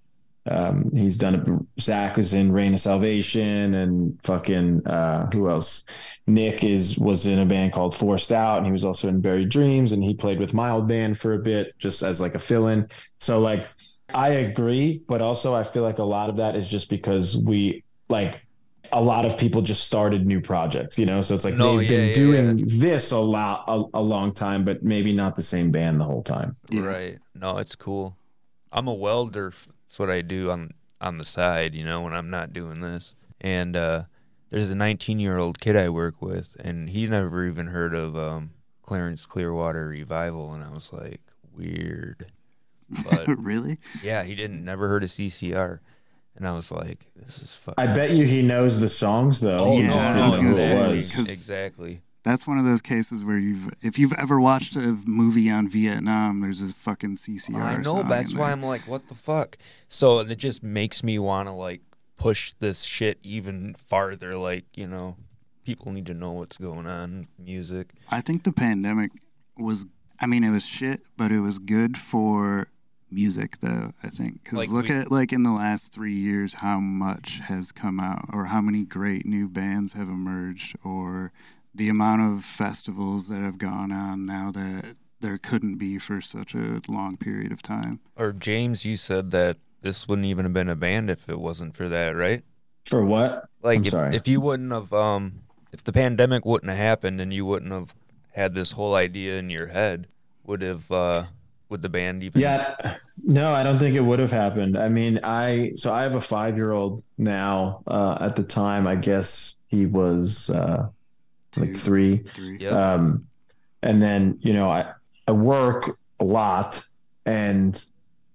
um, he's done it. Zach was in Reign of Salvation and fucking uh, who else? Nick is was in a band called Forced Out and he was also in Buried Dreams and he played with Mild band for a bit just as like a fill-in. So like I agree, but also I feel like a lot of that is just because we like a lot of people just started new projects, you know. So it's like
No,
they've
yeah,
been
yeah,
doing this a lot a, a long time, but maybe not the same band the whole time.
Yeah.
Right. No, it's cool. I'm a welder. That's what I do on on the side, you know, when I'm not doing this. And uh, there's a 19 year old kid I work with, and he never even heard of um, Creedence Clearwater Revival, and I was like, weird. But
really?
yeah, he didn't never heard of CCR, and I was like, this is fucking.
I bet you he knows the songs though.
Oh,
he
yeah,
just didn't know who it
say,
was.
'cause-
exactly.
That's one of those cases where you've, if you've ever watched a movie on Vietnam, there's a fucking CCR.
I know.
song
That's why
there.
I'm like, what the fuck? So it just makes me want to like push this shit even farther. Like, you know, people need to know what's going on music.
I think the pandemic was. I mean, it was shit, but it was good for music, though. I think because
Like,
look
we-
at like in the last three years, how much has come out, or how many great new bands have emerged, or the amount of festivals that have gone on now that there couldn't be for such a long period of time.
Or James, you said that this wouldn't even have been a band if it wasn't for that, right?
For what?
Like,
I'm
if,
sorry.
if you wouldn't have, um, if the pandemic wouldn't have happened and you wouldn't have had this whole idea in your head, would have, uh, would the band even?
Yeah, no, I don't think it would have happened. I mean, I so I have a five year old now. Uh, at the time, I guess he was uh, like three.
three.
Yep.
Um, and then you know I I work a lot, and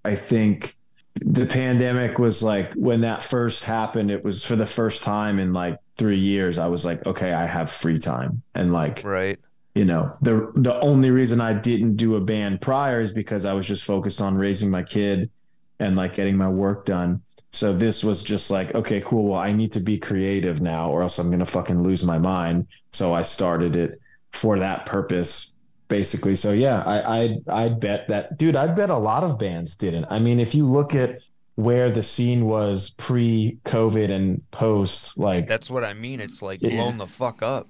I think the pandemic was like when that first happened. It was for the first time in like three years. I was like, okay, I have free time, and like
Right.
You know the the only reason I didn't do a band prior is because I was just focused on raising my kid and like getting my work done. So this was just like, okay, cool. Well, I need to be creative now, or else I'm gonna fucking lose my mind. So I started it for that purpose, basically. So yeah, I I I bet that, dude. I bet a lot of bands didn't. I mean, if you look at where the scene was pre-COVID and post, like
That's what I mean. It's like
Yeah.
blown the fuck up.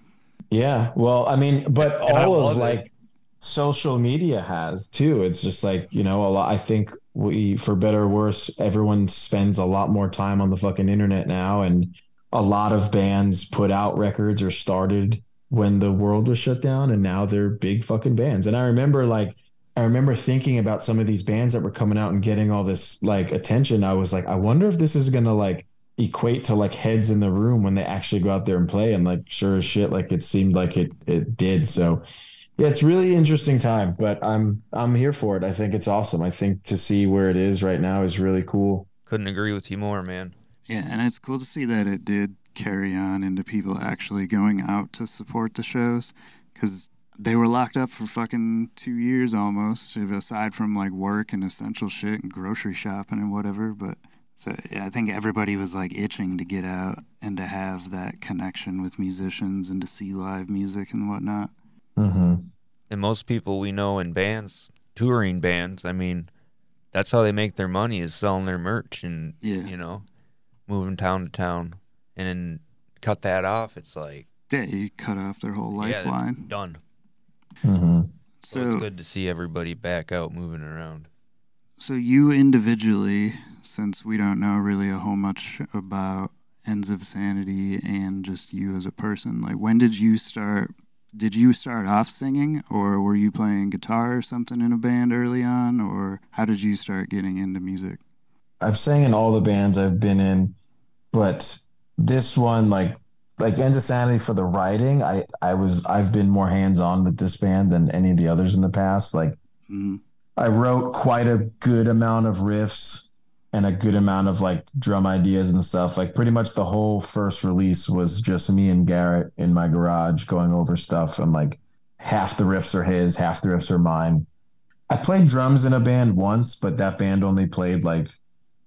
Yeah, well, I mean, but
And
all of
it.
like social media has too. It's just like, you know, a lot I think we for better or worse, everyone spends a lot more time on the fucking internet now and a lot of bands put out records or started when the world was shut down and now they're big fucking bands. And I remember like I remember thinking about some of these bands that were coming out and getting all this like attention. I was like, I wonder if this is gonna like equate to like heads in the room when they actually go out there and play. And like sure as shit, like it seemed like it it did. So yeah, it's really interesting time, but I'm I'm here for it. I think it's awesome. I think to see where it is right now is really cool.
Couldn't agree with you more, man.
Yeah, and it's cool to see that it did carry on into people actually going out to support the shows because they were locked up for fucking two years almost, aside from like work and essential shit and grocery shopping and whatever. But so yeah, I think everybody was like itching to get out and to have that connection with musicians and to see live music and whatnot.
Mm-hmm.
And most people we know in bands, touring bands, I mean, that's how they make their money is selling their merch and
Yeah.
you know, moving town to town. And then cut that off, it's like
Yeah, you cut off their whole
yeah, it's
lifeline.
done.
Mm-hmm.
So, it's good to see everybody back out moving around.
So you individually, since we don't know really a whole much about Ends of Sanity and just you as a person, like when did you start? Did you start off singing, or were you playing guitar or something in a band early on, or how did you start getting into music?
I've sang in all the bands I've been in, but this one, like like Ends of Sanity for the writing, I I was I've been more hands on with this band than any of the others in the past. Like
Mm,
I wrote quite a good amount of riffs and a good amount of like drum ideas and stuff. Like pretty much the whole first release was just me and Garrett in my garage going over stuff and like half the riffs are his, half the riffs are mine. I played drums in a band once, but that band only played like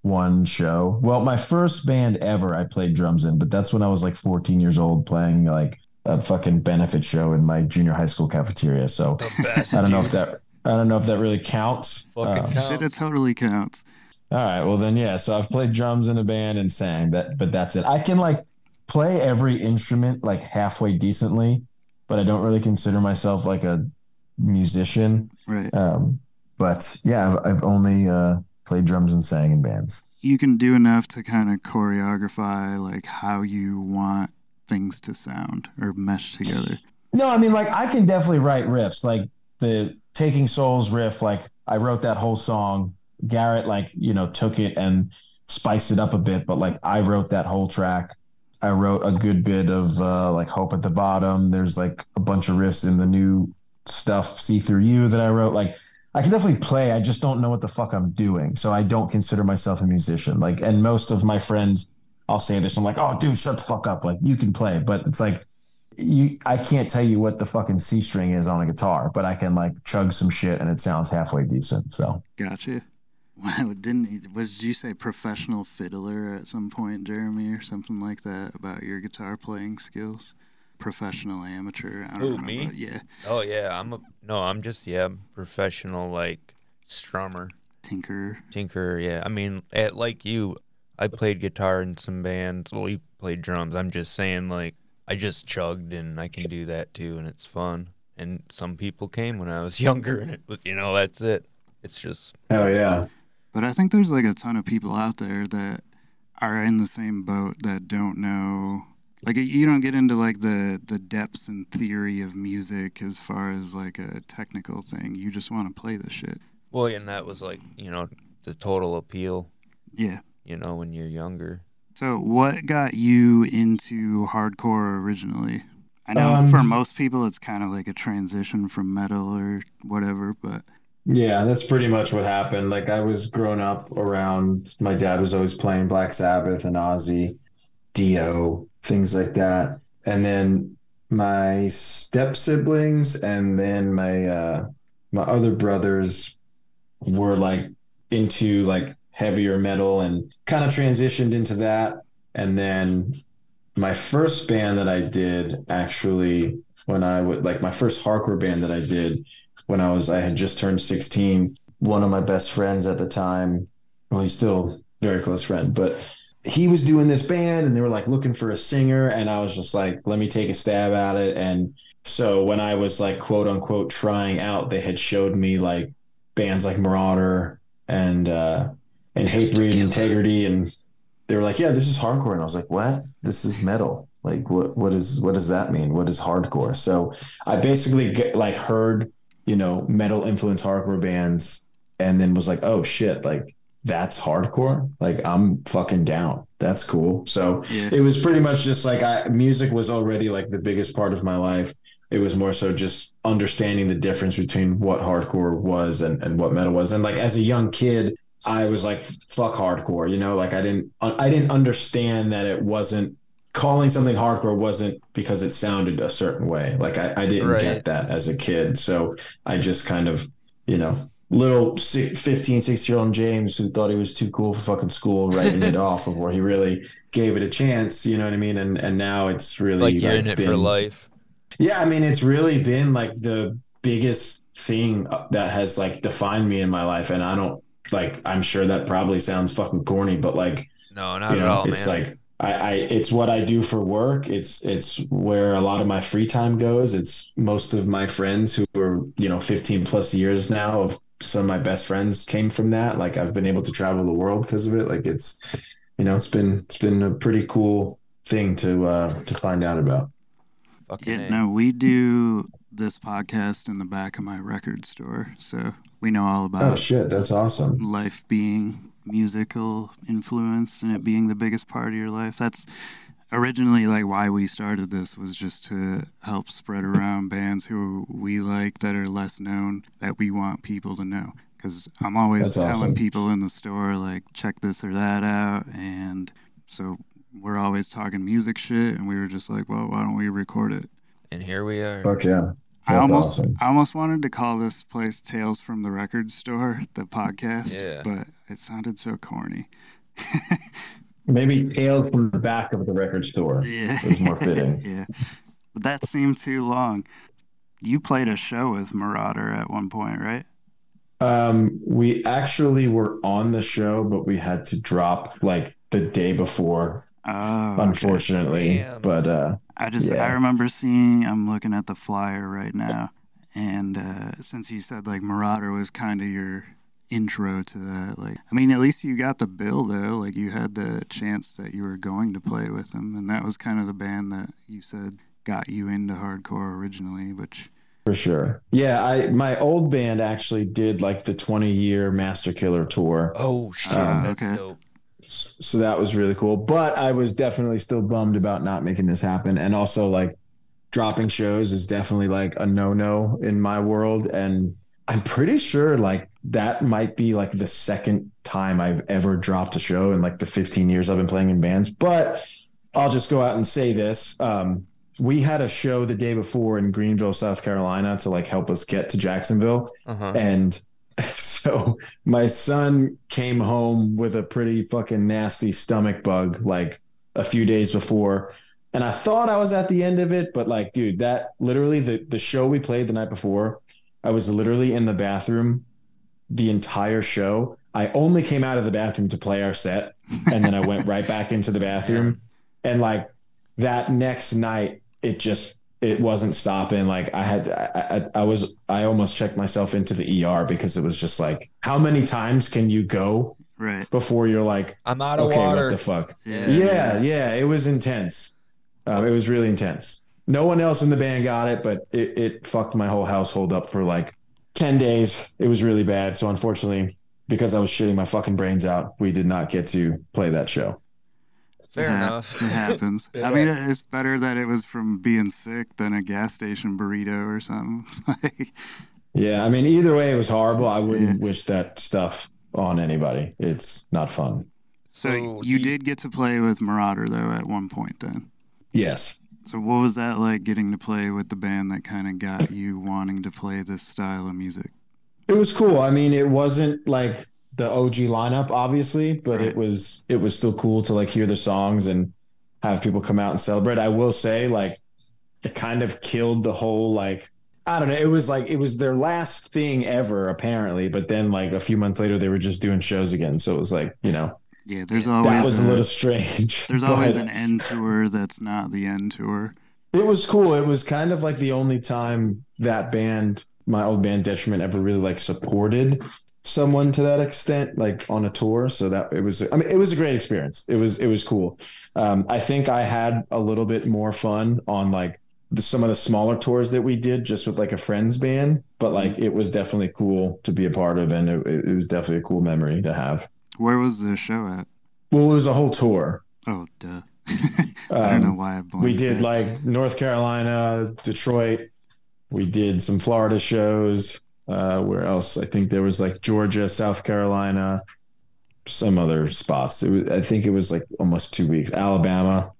one show. Well, my first band ever I played drums in, but that's when I was like 14 years old playing like a fucking benefit show in my junior high school cafeteria. So
The best.
I don't know if that I don't know if that really counts.
Fucking
Um,
counts.
shit, it totally counts.
All right, well then yeah, so I've played drums in a band and sang that but that's it. I can like play every instrument like halfway decently, but I don't really consider myself like a musician.
Right.
Um but yeah, I've, I've only uh played drums and sang in bands.
You can do enough to kind of choreograph like how you want things to sound or mesh together.
No, I mean like I can definitely write riffs. Like the Taking Souls riff, like I wrote that whole song. Garrett like, you know, took it and spiced it up a bit, but like I wrote that whole track. I wrote a good bit of uh like Hope at the Bottom. There's like a bunch of riffs in the new stuff, See Through You that I wrote. Like I can definitely play. I just don't know what the fuck I'm doing. So I don't consider myself a musician. Like and most of my friends I'll say this. I'm like, oh dude, shut the fuck up. Like you can play. But it's like you I can't tell you what the fucking C string is on a guitar, but I can like chug some shit and it sounds halfway decent. So
Gotcha. Wow, didn't he, what did you say professional fiddler at some point, Jeremy, or something like that about your guitar playing skills? Professional amateur. I don't
Who,
know.
me?
but yeah,
Oh yeah, I'm a no, I'm just yeah, professional like strummer,
tinker.
tinker. Yeah, I mean, at, like you, I played guitar in some bands. Well, you played drums. I'm just saying, like, I just chugged, and I can do that too, and it's fun. And some people came when I was younger, and it was, you know, that's it. It's just
Oh yeah.
But I think there's like a ton of people out there that are in the same boat that don't know. Like you don't get into like the the depths and theory of music as far as like a technical thing. You just want to play the shit.
well, and that was like you know the total appeal.
Yeah.
You know, when you're younger.
So what got you into hardcore originally? I know
Um,
for most people it's kind of like a transition from metal or whatever, but
Yeah, that's pretty much what happened. Like I was growing up around my dad was always playing Black Sabbath and Ozzy, Dio, things like that. And then my step siblings and then my uh my other brothers were like into like heavier metal and kind of transitioned into that. And then my first band that I did actually when I would like my first hardcore band that I did when I was I had just turned 16. One of my best friends at the time, well, he's still a very close friend, but he was doing this band and they were like looking for a singer, and I was just like, let me take a stab at it. And so when I was like quote unquote trying out, they had showed me like bands like Merauder and uh and Hatebreed Integrity and they were like, Yeah, this is hardcore. And I was like, What? This is metal. Like what what is what does that mean? What is hardcore? So I basically get, like heard you know, metal influence hardcore bands and then was like, oh shit, like that's hardcore. Like I'm fucking down. That's cool. So
yeah.
it was pretty much just like I music was already like the biggest part of my life. It was more so just understanding the difference between what hardcore was and, and what metal was. And like as a young kid, I was like, fuck hardcore, you know, like I didn't I didn't understand that it wasn't calling something hardcore wasn't because it sounded a certain way. Like I, I didn't
Right.
get that as a kid. So I just kind of, you know, little si- 15, 16 year old James who thought he was too cool for fucking school, writing it off before he really gave it a chance. You know what I mean? And and now it's really
Like you're in it for life.
yeah, I mean, it's really been like the biggest thing that has like defined me in my life. And I don't like, I'm sure that probably sounds fucking corny, but like,
No, not at
know,
all,
it's
man.
like, I, I, it's what I do for work. It's, it's where a lot of my free time goes. It's most of my friends who are, you know, 15 plus years now of some of my best friends came from that. Like I've been able to travel the world because of it. Like it's, you know, it's been, it's been a pretty cool thing to, uh, to find out about.
Fucking
Yeah,
A.
no, we do this podcast in the back of my record store, so we know all about.
Oh shit. That's awesome.
life being musical influence and it being the biggest part of your life. That's originally like why we started this was just to help spread around bands who we like that are less known that we want people to know. Because I'm always
That's
telling
awesome.
people in the store like check this or that out, and so we're always talking music shit, and we were just like, well, why don't we record it?
And here we are.
Fuck yeah.
I almost
awesome.
I almost wanted to call this place Tales from the Record Store, the podcast,
Yeah.
but it sounded so corny.
Maybe tales from the back of the record store.
Yeah.
It was more fitting.
yeah. But that seemed too long. You played a show with Merauder at one point, right?
Um, we actually were on the show, but we had to drop like the day before,
Oh,
unfortunately.
Damn.
But uh,
I just
Yeah.
I remember seeing I'm looking at the flyer right now and uh since you said like Merauder was kind of your intro to that like I mean at least you got the bill though like you had the chance that you were going to play with them and that was kind of the band that you said got you into hardcore originally which
for sure, yeah. I my old band actually did like the 20 year Master Killer tour,
Oh shit,
Ah,
that's
okay.
dope.
So that was really cool. But I was definitely still bummed about not making this happen, and also like dropping shows is definitely like a no no in my world, and I'm pretty sure like that might be like the second time I've ever dropped a show in like the 15 years I've been playing in bands. But I'll just go out and say this. Um, we had a show the day before in Greenville, South Carolina to like help us get to Jacksonville.
Uh-huh.
And so my son came home with a pretty fucking nasty stomach bug like a few days before. And I thought I was at the end of it, but like, dude, that literally the, the show we played the night before, I was literally in the bathroom the entire show. I only came out of the bathroom to play our set, and then I went right back into the bathroom. And like that next night, it just it wasn't stopping. Like I had, I, I, I was, I almost checked myself into the ER because it was just like, how many times can you go
right
before you're like,
I'm out of
okay,
water.
what the fuck?
yeah
Yeah, yeah, it was intense. Um, it was really intense. No one else in the band got it, but it, it fucked my whole household up for like 10 days. It was really bad. So unfortunately, because I was shitting my fucking brains out, we did not get to play that show.
Fair
It hap-
enough.
It happens. I mean, it's better that it was from being sick than a gas station burrito or something. like,
Yeah, I mean, either way, it was horrible. I wouldn't
Yeah.
wish that stuff on anybody. It's not fun.
so
So
you
do
did get to play with Merauder though at one point then.
Yes.
So what was that like getting to play with the band that kind of got you wanting to play this style of music?
It was cool. I mean, it wasn't like the OG lineup, obviously, but
Right.
it was it was still cool to like hear the songs and have people come out and celebrate. I will say, like, it kind of killed the whole like I don't know. It was like it was their last thing ever, apparently. But then, like a few months later, they were just doing shows again. So it was like, you know,
Yeah, there's always
that was a
a-
little strange.
there's always an end tour that's not the end tour.
It was cool. It was kind of like the only time that band, my old band Detriment, ever really like supported someone to that extent, like on a tour. So that it was, I mean, it was a great experience. It was, it was cool. Um, I think I had a little bit more fun on like the, some of the smaller tours that we did just with like a friends band, but like it was definitely cool to be a part of, and it, it was definitely a cool memory to have.
Where was the show at?
Well, it was a whole tour.
Oh, duh. I don't know
Um,
why I
we did
there.
like North Carolina, Detroit. We did some Florida shows. Uh, where else? I think there was like Georgia, South Carolina, some other spots. It was, I think it was like almost two weeks. Alabama.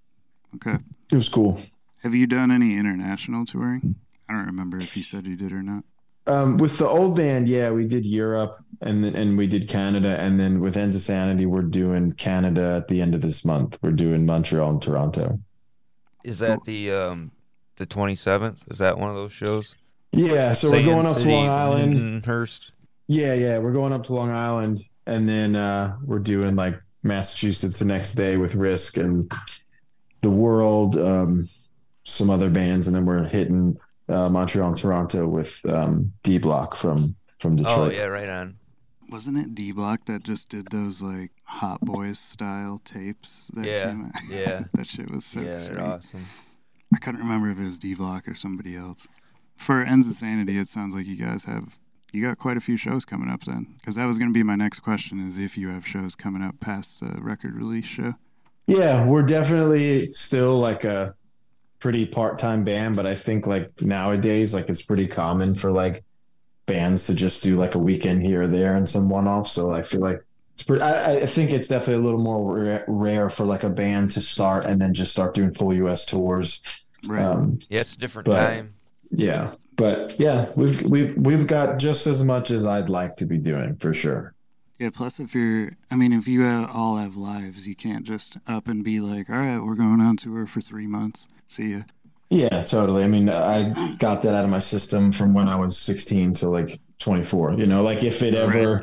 Okay.
It was cool.
Have you done any international touring? I don't remember if you said you did or not.
Um, with the old band, yeah, we did Europe and then and we did Canada, and then with Ends of Sanity, we're doing Canada at the end of this month. We're doing Montreal and Toronto.
is that the um the 27th? Is that one of those shows?
Yeah, so we're going up to Long Island.
Lindenhurst.
Yeah, yeah, we're going up to Long Island, and then uh, we're doing like Massachusetts the next day with Risk and the World, um, some other bands, and then we're hitting uh, Montreal and Toronto with um, D Block from from Detroit.
Oh yeah, right on.
Wasn't it D Block that just did those like Hot Boys style tapes that
Yeah,
came out?
yeah.
that shit was so
yeah, they're awesome.
I couldn't remember if it was D Block or somebody else. For Ends of Sanity, it sounds like you guys have you got quite a few shows coming up then, because that was going to be my next question: is if you have shows coming up past the record release show.
Yeah, we're definitely still like a pretty part-time band, but I think like nowadays, like it's pretty common for like bands to just do like a weekend here or there and some one-offs. So I feel like it's pretty. I, I think it's definitely a little more rare, rare for like a band to start and then just start doing full U.S. tours.
Right.
Um,
Yeah, it's a different
But-
time.
Yeah, but yeah, we've we've we've got just as much as I'd like to be doing for sure.
yeah. Plus, if you're, I mean, if you all have lives, you can't just up and be like, "All right, we're going on tour for three months. See ya."
Yeah, totally. I mean, I got that out of my system from when I was 16 to like 24. You know, like if it ever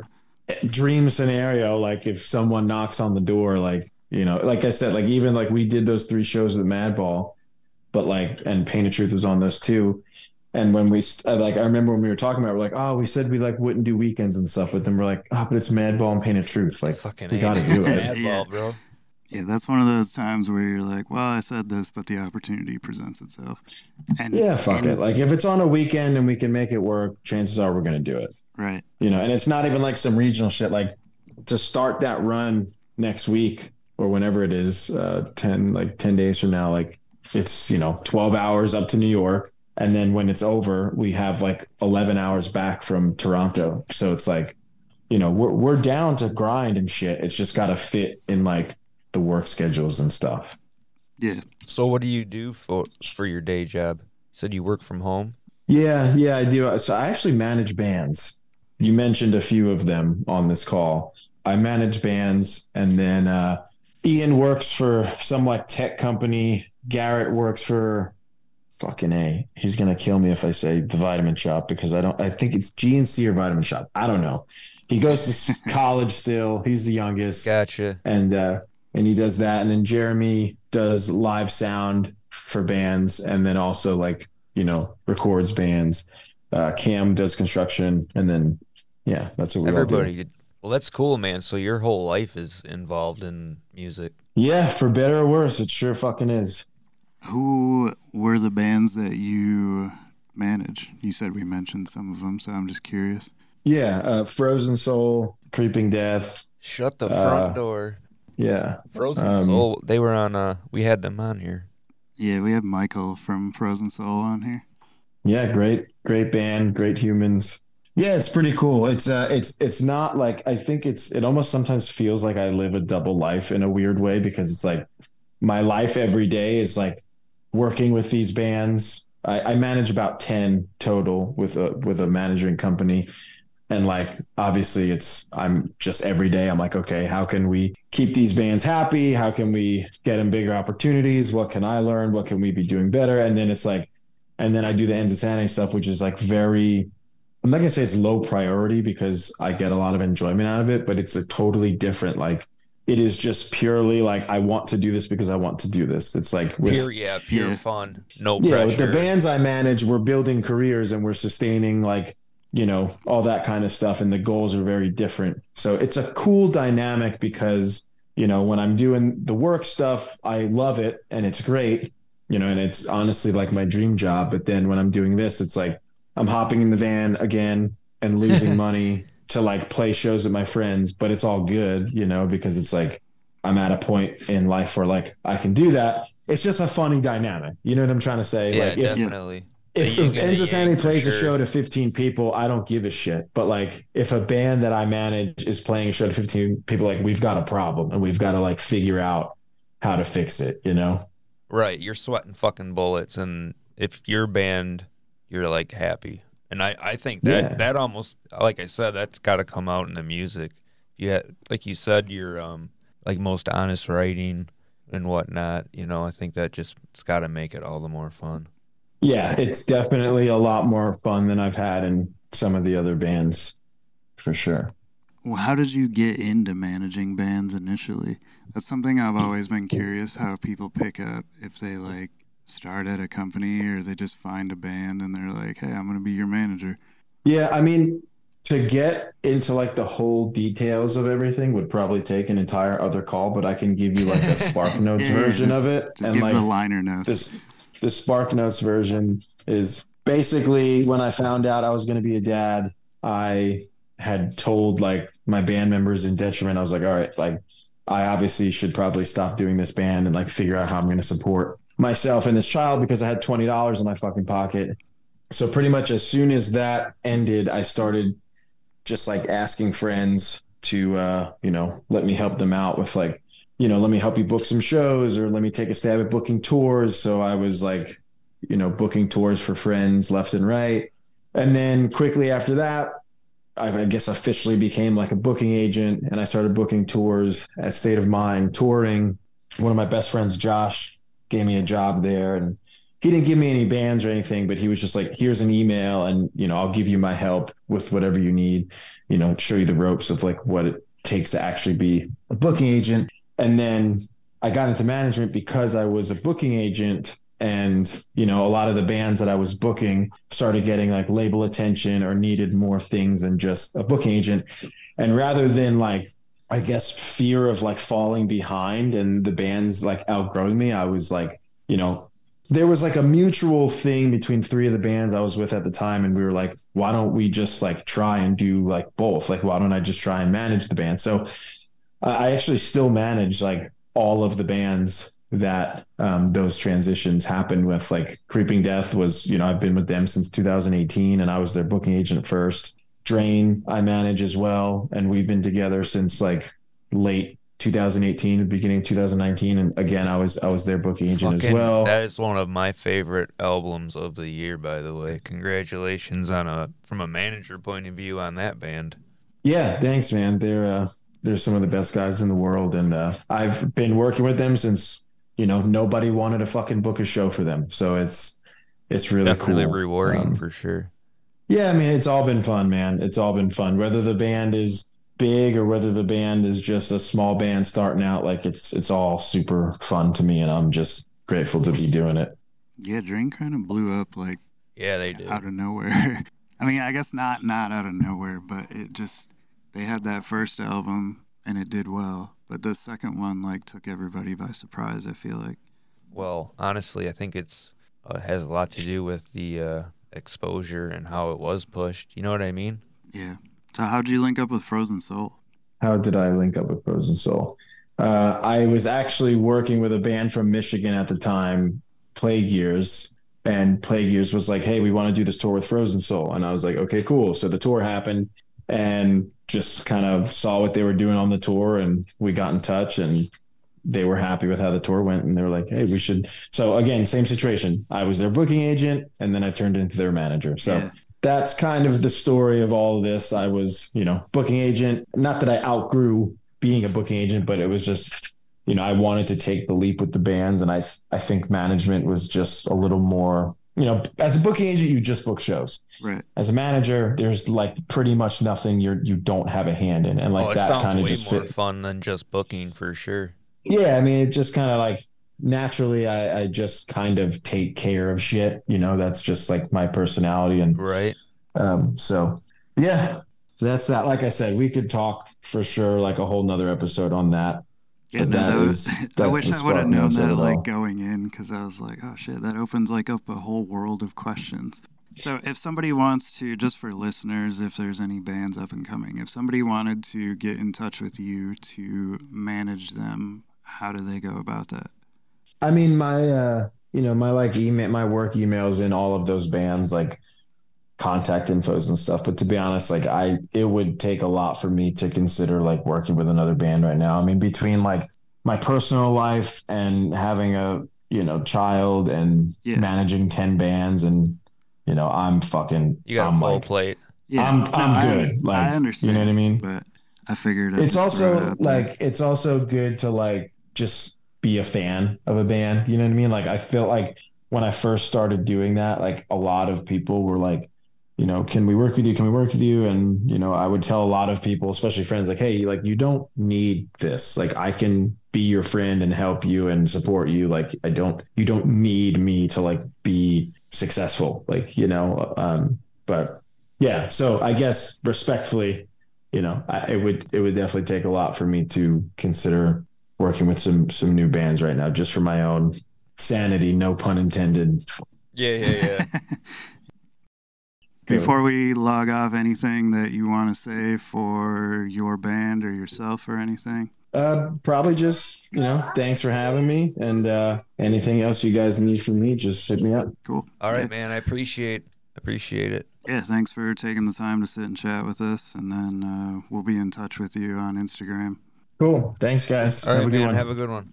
dream scenario, like if someone knocks on the door, like, you know, like I said, like even like we did those three shows with Madball, but like, and Pain of Truth was on those too. And when we, like, I remember when we were talking about, it, we're like, oh, we said we like wouldn't do weekends and stuff, but then we're like, oh, but it's Madball and Pain of Truth. Like,
Fucking
we gotta do it.
Madball,
Yeah.
bro.
Yeah, that's one of those times where you're like, "Well, I said this, but the opportunity presents itself." And
yeah, fuck
and-
it. Like if it's on a weekend and we can make it work, chances are we're gonna do it.
Right.
you know, and it's not even like some regional shit. Like to start that run next week or whenever it is, uh, ten like ten days from now, like it's you know twelve hours up to New York, and then when it's over, we have like eleven hours back from Toronto. So it's like, you know, we're we're down to grind and shit. It's just got to fit in like the work schedules and stuff.
Yeah.
So what do you do for for your day job? You said you work from home.
Yeah, yeah, I do. So I actually manage bands. You mentioned a few of them on this call. I manage bands, and then uh, Ian works for some like tech company. Garrett works for fucking a. He's gonna kill me if I say the Vitamin Shoppe because I don't. I think it's GNC or Vitamin Shoppe. I don't know. He goes to college still. He's the youngest
Gotcha.
and uh, and he does that. And then Jeremy does live sound for bands, and then also like you know records bands. Uh, Cam does construction, and then yeah, that's what we all do.
Everybody. Well, that's cool, man. So your whole life is involved in music.
Yeah, for better or worse, it sure fucking is.
Who were the bands that you manage? You said we mentioned some of them, so I'm just curious.
Yeah, uh, Frozen Soul, Creeping Death.
Shut the
Uh,
front door.
Yeah.
Frozen
Um,
Soul. They were on. Uh, we had them on here.
Yeah, we have Michael from Frozen Soul on here.
Yeah, great, great band, great humans. Yeah, it's pretty cool. It's uh it's it's not like I think it's it almost sometimes feels like I live a double life in a weird way because it's like my life every day is like working with these bands. I, I manage about 10 total with a with a managing company. And like obviously it's I'm just every day I'm like, okay, how can we keep these bands happy? How can we get them bigger opportunities? What can I learn? What can we be doing better? And then it's like and then I do the ends of sanity stuff, which is like very I'm not gonna say it's low priority because I get a lot of enjoyment out of it, but it's a totally different like it is just purely like I want to do this because I want to do this. It's like with
pure, yeah, pure
Yeah.
fun. No
yeah,
pressure.
with the bands I manage, we're building careers and we're sustaining like, you know, all that kind of stuff. And the goals are very different. So it's a cool dynamic because, you know, when I'm doing the work stuff, I love it and it's great, you know, and it's honestly like my dream job. But then when I'm doing this, it's like I'm hopping in the van again and losing money to like play shows with my friends, but it's all good, you know, because it's like I'm at a point in life where like I can do that. It's just a funny dynamic. You know what I'm trying to say?
yeah,
like if
definitely.
if, if Ends of
Sanity for
plays a show to 15 people, I don't give a shit. But like, if a band that I manage is playing a show to 15 people, like we've got a problem and we've got to like figure out how to fix it. You know?
Right, you're sweating fucking bullets, and if your band, you're like happy, and I, I think that
Yeah.
that almost, like I said, that's got to come out in the music. Yeah, like you said, your um, like most honest writing and whatnot. You know, I think that just it's got to make it all the more fun.
Yeah, it's definitely a lot more fun than I've had in some of the other bands, for sure.
Well, how did you get into managing bands initially? That's something I've always been curious how people pick up if they like start at a company or they just find a band and they're like, "Hey, I'm going to be your manager."
Yeah, I mean, to get into like the whole details of everything would probably take an entire other call, but I can give you like a Spark Notes
Yeah,
version
just-
of it. And
give
like
the liner notes.
this the Spark Notes version is basically when I found out I was going to be a dad, I had told like my band members in detriment, I was like, all right, like I obviously should probably stop doing this band and like figure out how I'm going to support myself and this child because I had twenty dollars in my fucking pocket. So pretty much as soon as that ended, I started just like asking friends to uh, you know, let me help them out with like you know, let me help you book some shows or let me take a stab at booking tours. So I was like, you know, booking tours for friends left and right. And then quickly after that, I, I guess officially became like a booking agent and I started booking tours at State of Mind, touring. One of my best friends, Josh, gave me a job there and he didn't give me any bands or anything, but he was just like, here's an email and, you know, I'll give you my help with whatever you need, you know, show you the ropes of like what it takes to actually be a booking agent. And then I got into management because I was a booking agent and you know a lot of the bands that I was booking started getting like label attention or needed more things than just a booking agent and rather than like I guess fear of like falling behind and the bands like outgrowing me I was like you know there was like a mutual thing between three of the bands I was with at the time and we were like why don't we just like try and do like both like why don't I just try and manage the band so I actually still manage like all of the bands that um, those transitions happened with. Like Creeping Death was, you know, I've been with them since 2018, and I was their booking agent first. Drain, I manage as well, and we've been together since like late 2018, the beginning of 2019, and again, I was I was their booking agent as well.
That is one of my favorite albums of the year, by the way. Congratulations on a from a manager point of view on that band.
Yeah, thanks, man. They're uh, they're some of the best guys in the world, and uh, I've been working with them since you know nobody wanted to fucking book a show for them. So it's it's really
Definitely
cool.
rewarding
Um,
for sure.
Yeah, I mean, it's all been fun, man. It's all been fun. Whether the band is big or whether the band is just a small band starting out, like it's it's all super fun to me, and I'm just grateful to be doing it.
yeah, Drain kind of blew up like
Yeah, they did
out of nowhere. I mean, I guess not not out of nowhere, but it just they had that first album and it did well, but the second one like took everybody by surprise. I feel like.
Well, honestly, I think it's uh, has a lot to do with the uh, exposure and how it was pushed. You know what I mean?
Yeah. So how did you link up with Frozen Soul?
How did I link up with Frozen Soul? Uh, I was actually working with a band from Michigan at the time, Plague Years, and Plague Years was like, "Hey, we want to do this tour with Frozen Soul," and I was like, "Okay, cool." So the tour happened, and just kind of saw what they were doing on the tour, and we got in touch, and they were happy with how the tour went, and they were like, "Hey, we should." So again, same situation. I was their booking agent, and then I turned into their manager. So.
Yeah.
That's kind of the story of all of this. I was, you know, booking agent. Not that I outgrew being a booking agent, but it was just, you know, I wanted to take the leap with the bands, and I I think management was just a little more, you know, as a booking agent, you just book shows.
Right.
As a manager, there's like pretty much nothing you're you don't have a hand in, and like
oh, it
that kind of just
more
fit.
fun than just booking for sure.
Yeah, I mean, it just kind of like naturally, I, I just kind of take care of shit. You know, that's just like my personality, and
Right.
um, so yeah, so that's that. Like I said, we could talk for sure, like a whole nother episode on that.
Yeah,
But
no,
that
that
was-
was, I wish I would have known that like going in because I was like, oh shit, that opens like up a whole world of questions. So if somebody wants to, just for listeners, if there's any bands up and coming, if somebody wanted to get in touch with you to manage them, how do they go about that?
I mean, my uh, you know, my like email, my work emails in all of those bands, like contact infos and stuff. But to be honest, like I, it would take a lot for me to consider like working with another band right now. I mean, between like my personal life and having a you know child and
Yeah.
managing ten bands and you know I'm fucking
You got
I'm
a full
like,
plate.
Yeah,
I'm
no,
I'm
I-
good. Like
I understand.
You know what I mean?
But I figured I'd
it's
just it
also
out there.
like it's also good to like just be a fan of a band you know what i mean? Like i feel like when i first started doing that like a lot of people were like you know can we work with you? Can we work with you? And you know i would tell a lot of people especially friends like hey like you don't need this. Like i can be your friend and help you and support you. Like i don't you don't need me to like be successful like you know um but yeah so i guess respectfully you know, I, it would it would definitely take a lot for me to consider working with some some new bands right now, just for my own sanity, no pun intended.
Yeah, yeah, yeah.
Before we log off, anything that you want to say for your band or yourself or anything?
Uh, probably just you know, thanks for having me, and uh, anything else you guys need from me, just hit me up.
Cool.
All right, Yeah. man. I appreciate appreciate it.
Yeah, thanks for taking the time to sit and chat with us, and then uh, we'll be in touch with you on Instagram.
Cool. Thanks, guys.
All right,
have a good
man.
one.
Have a good one.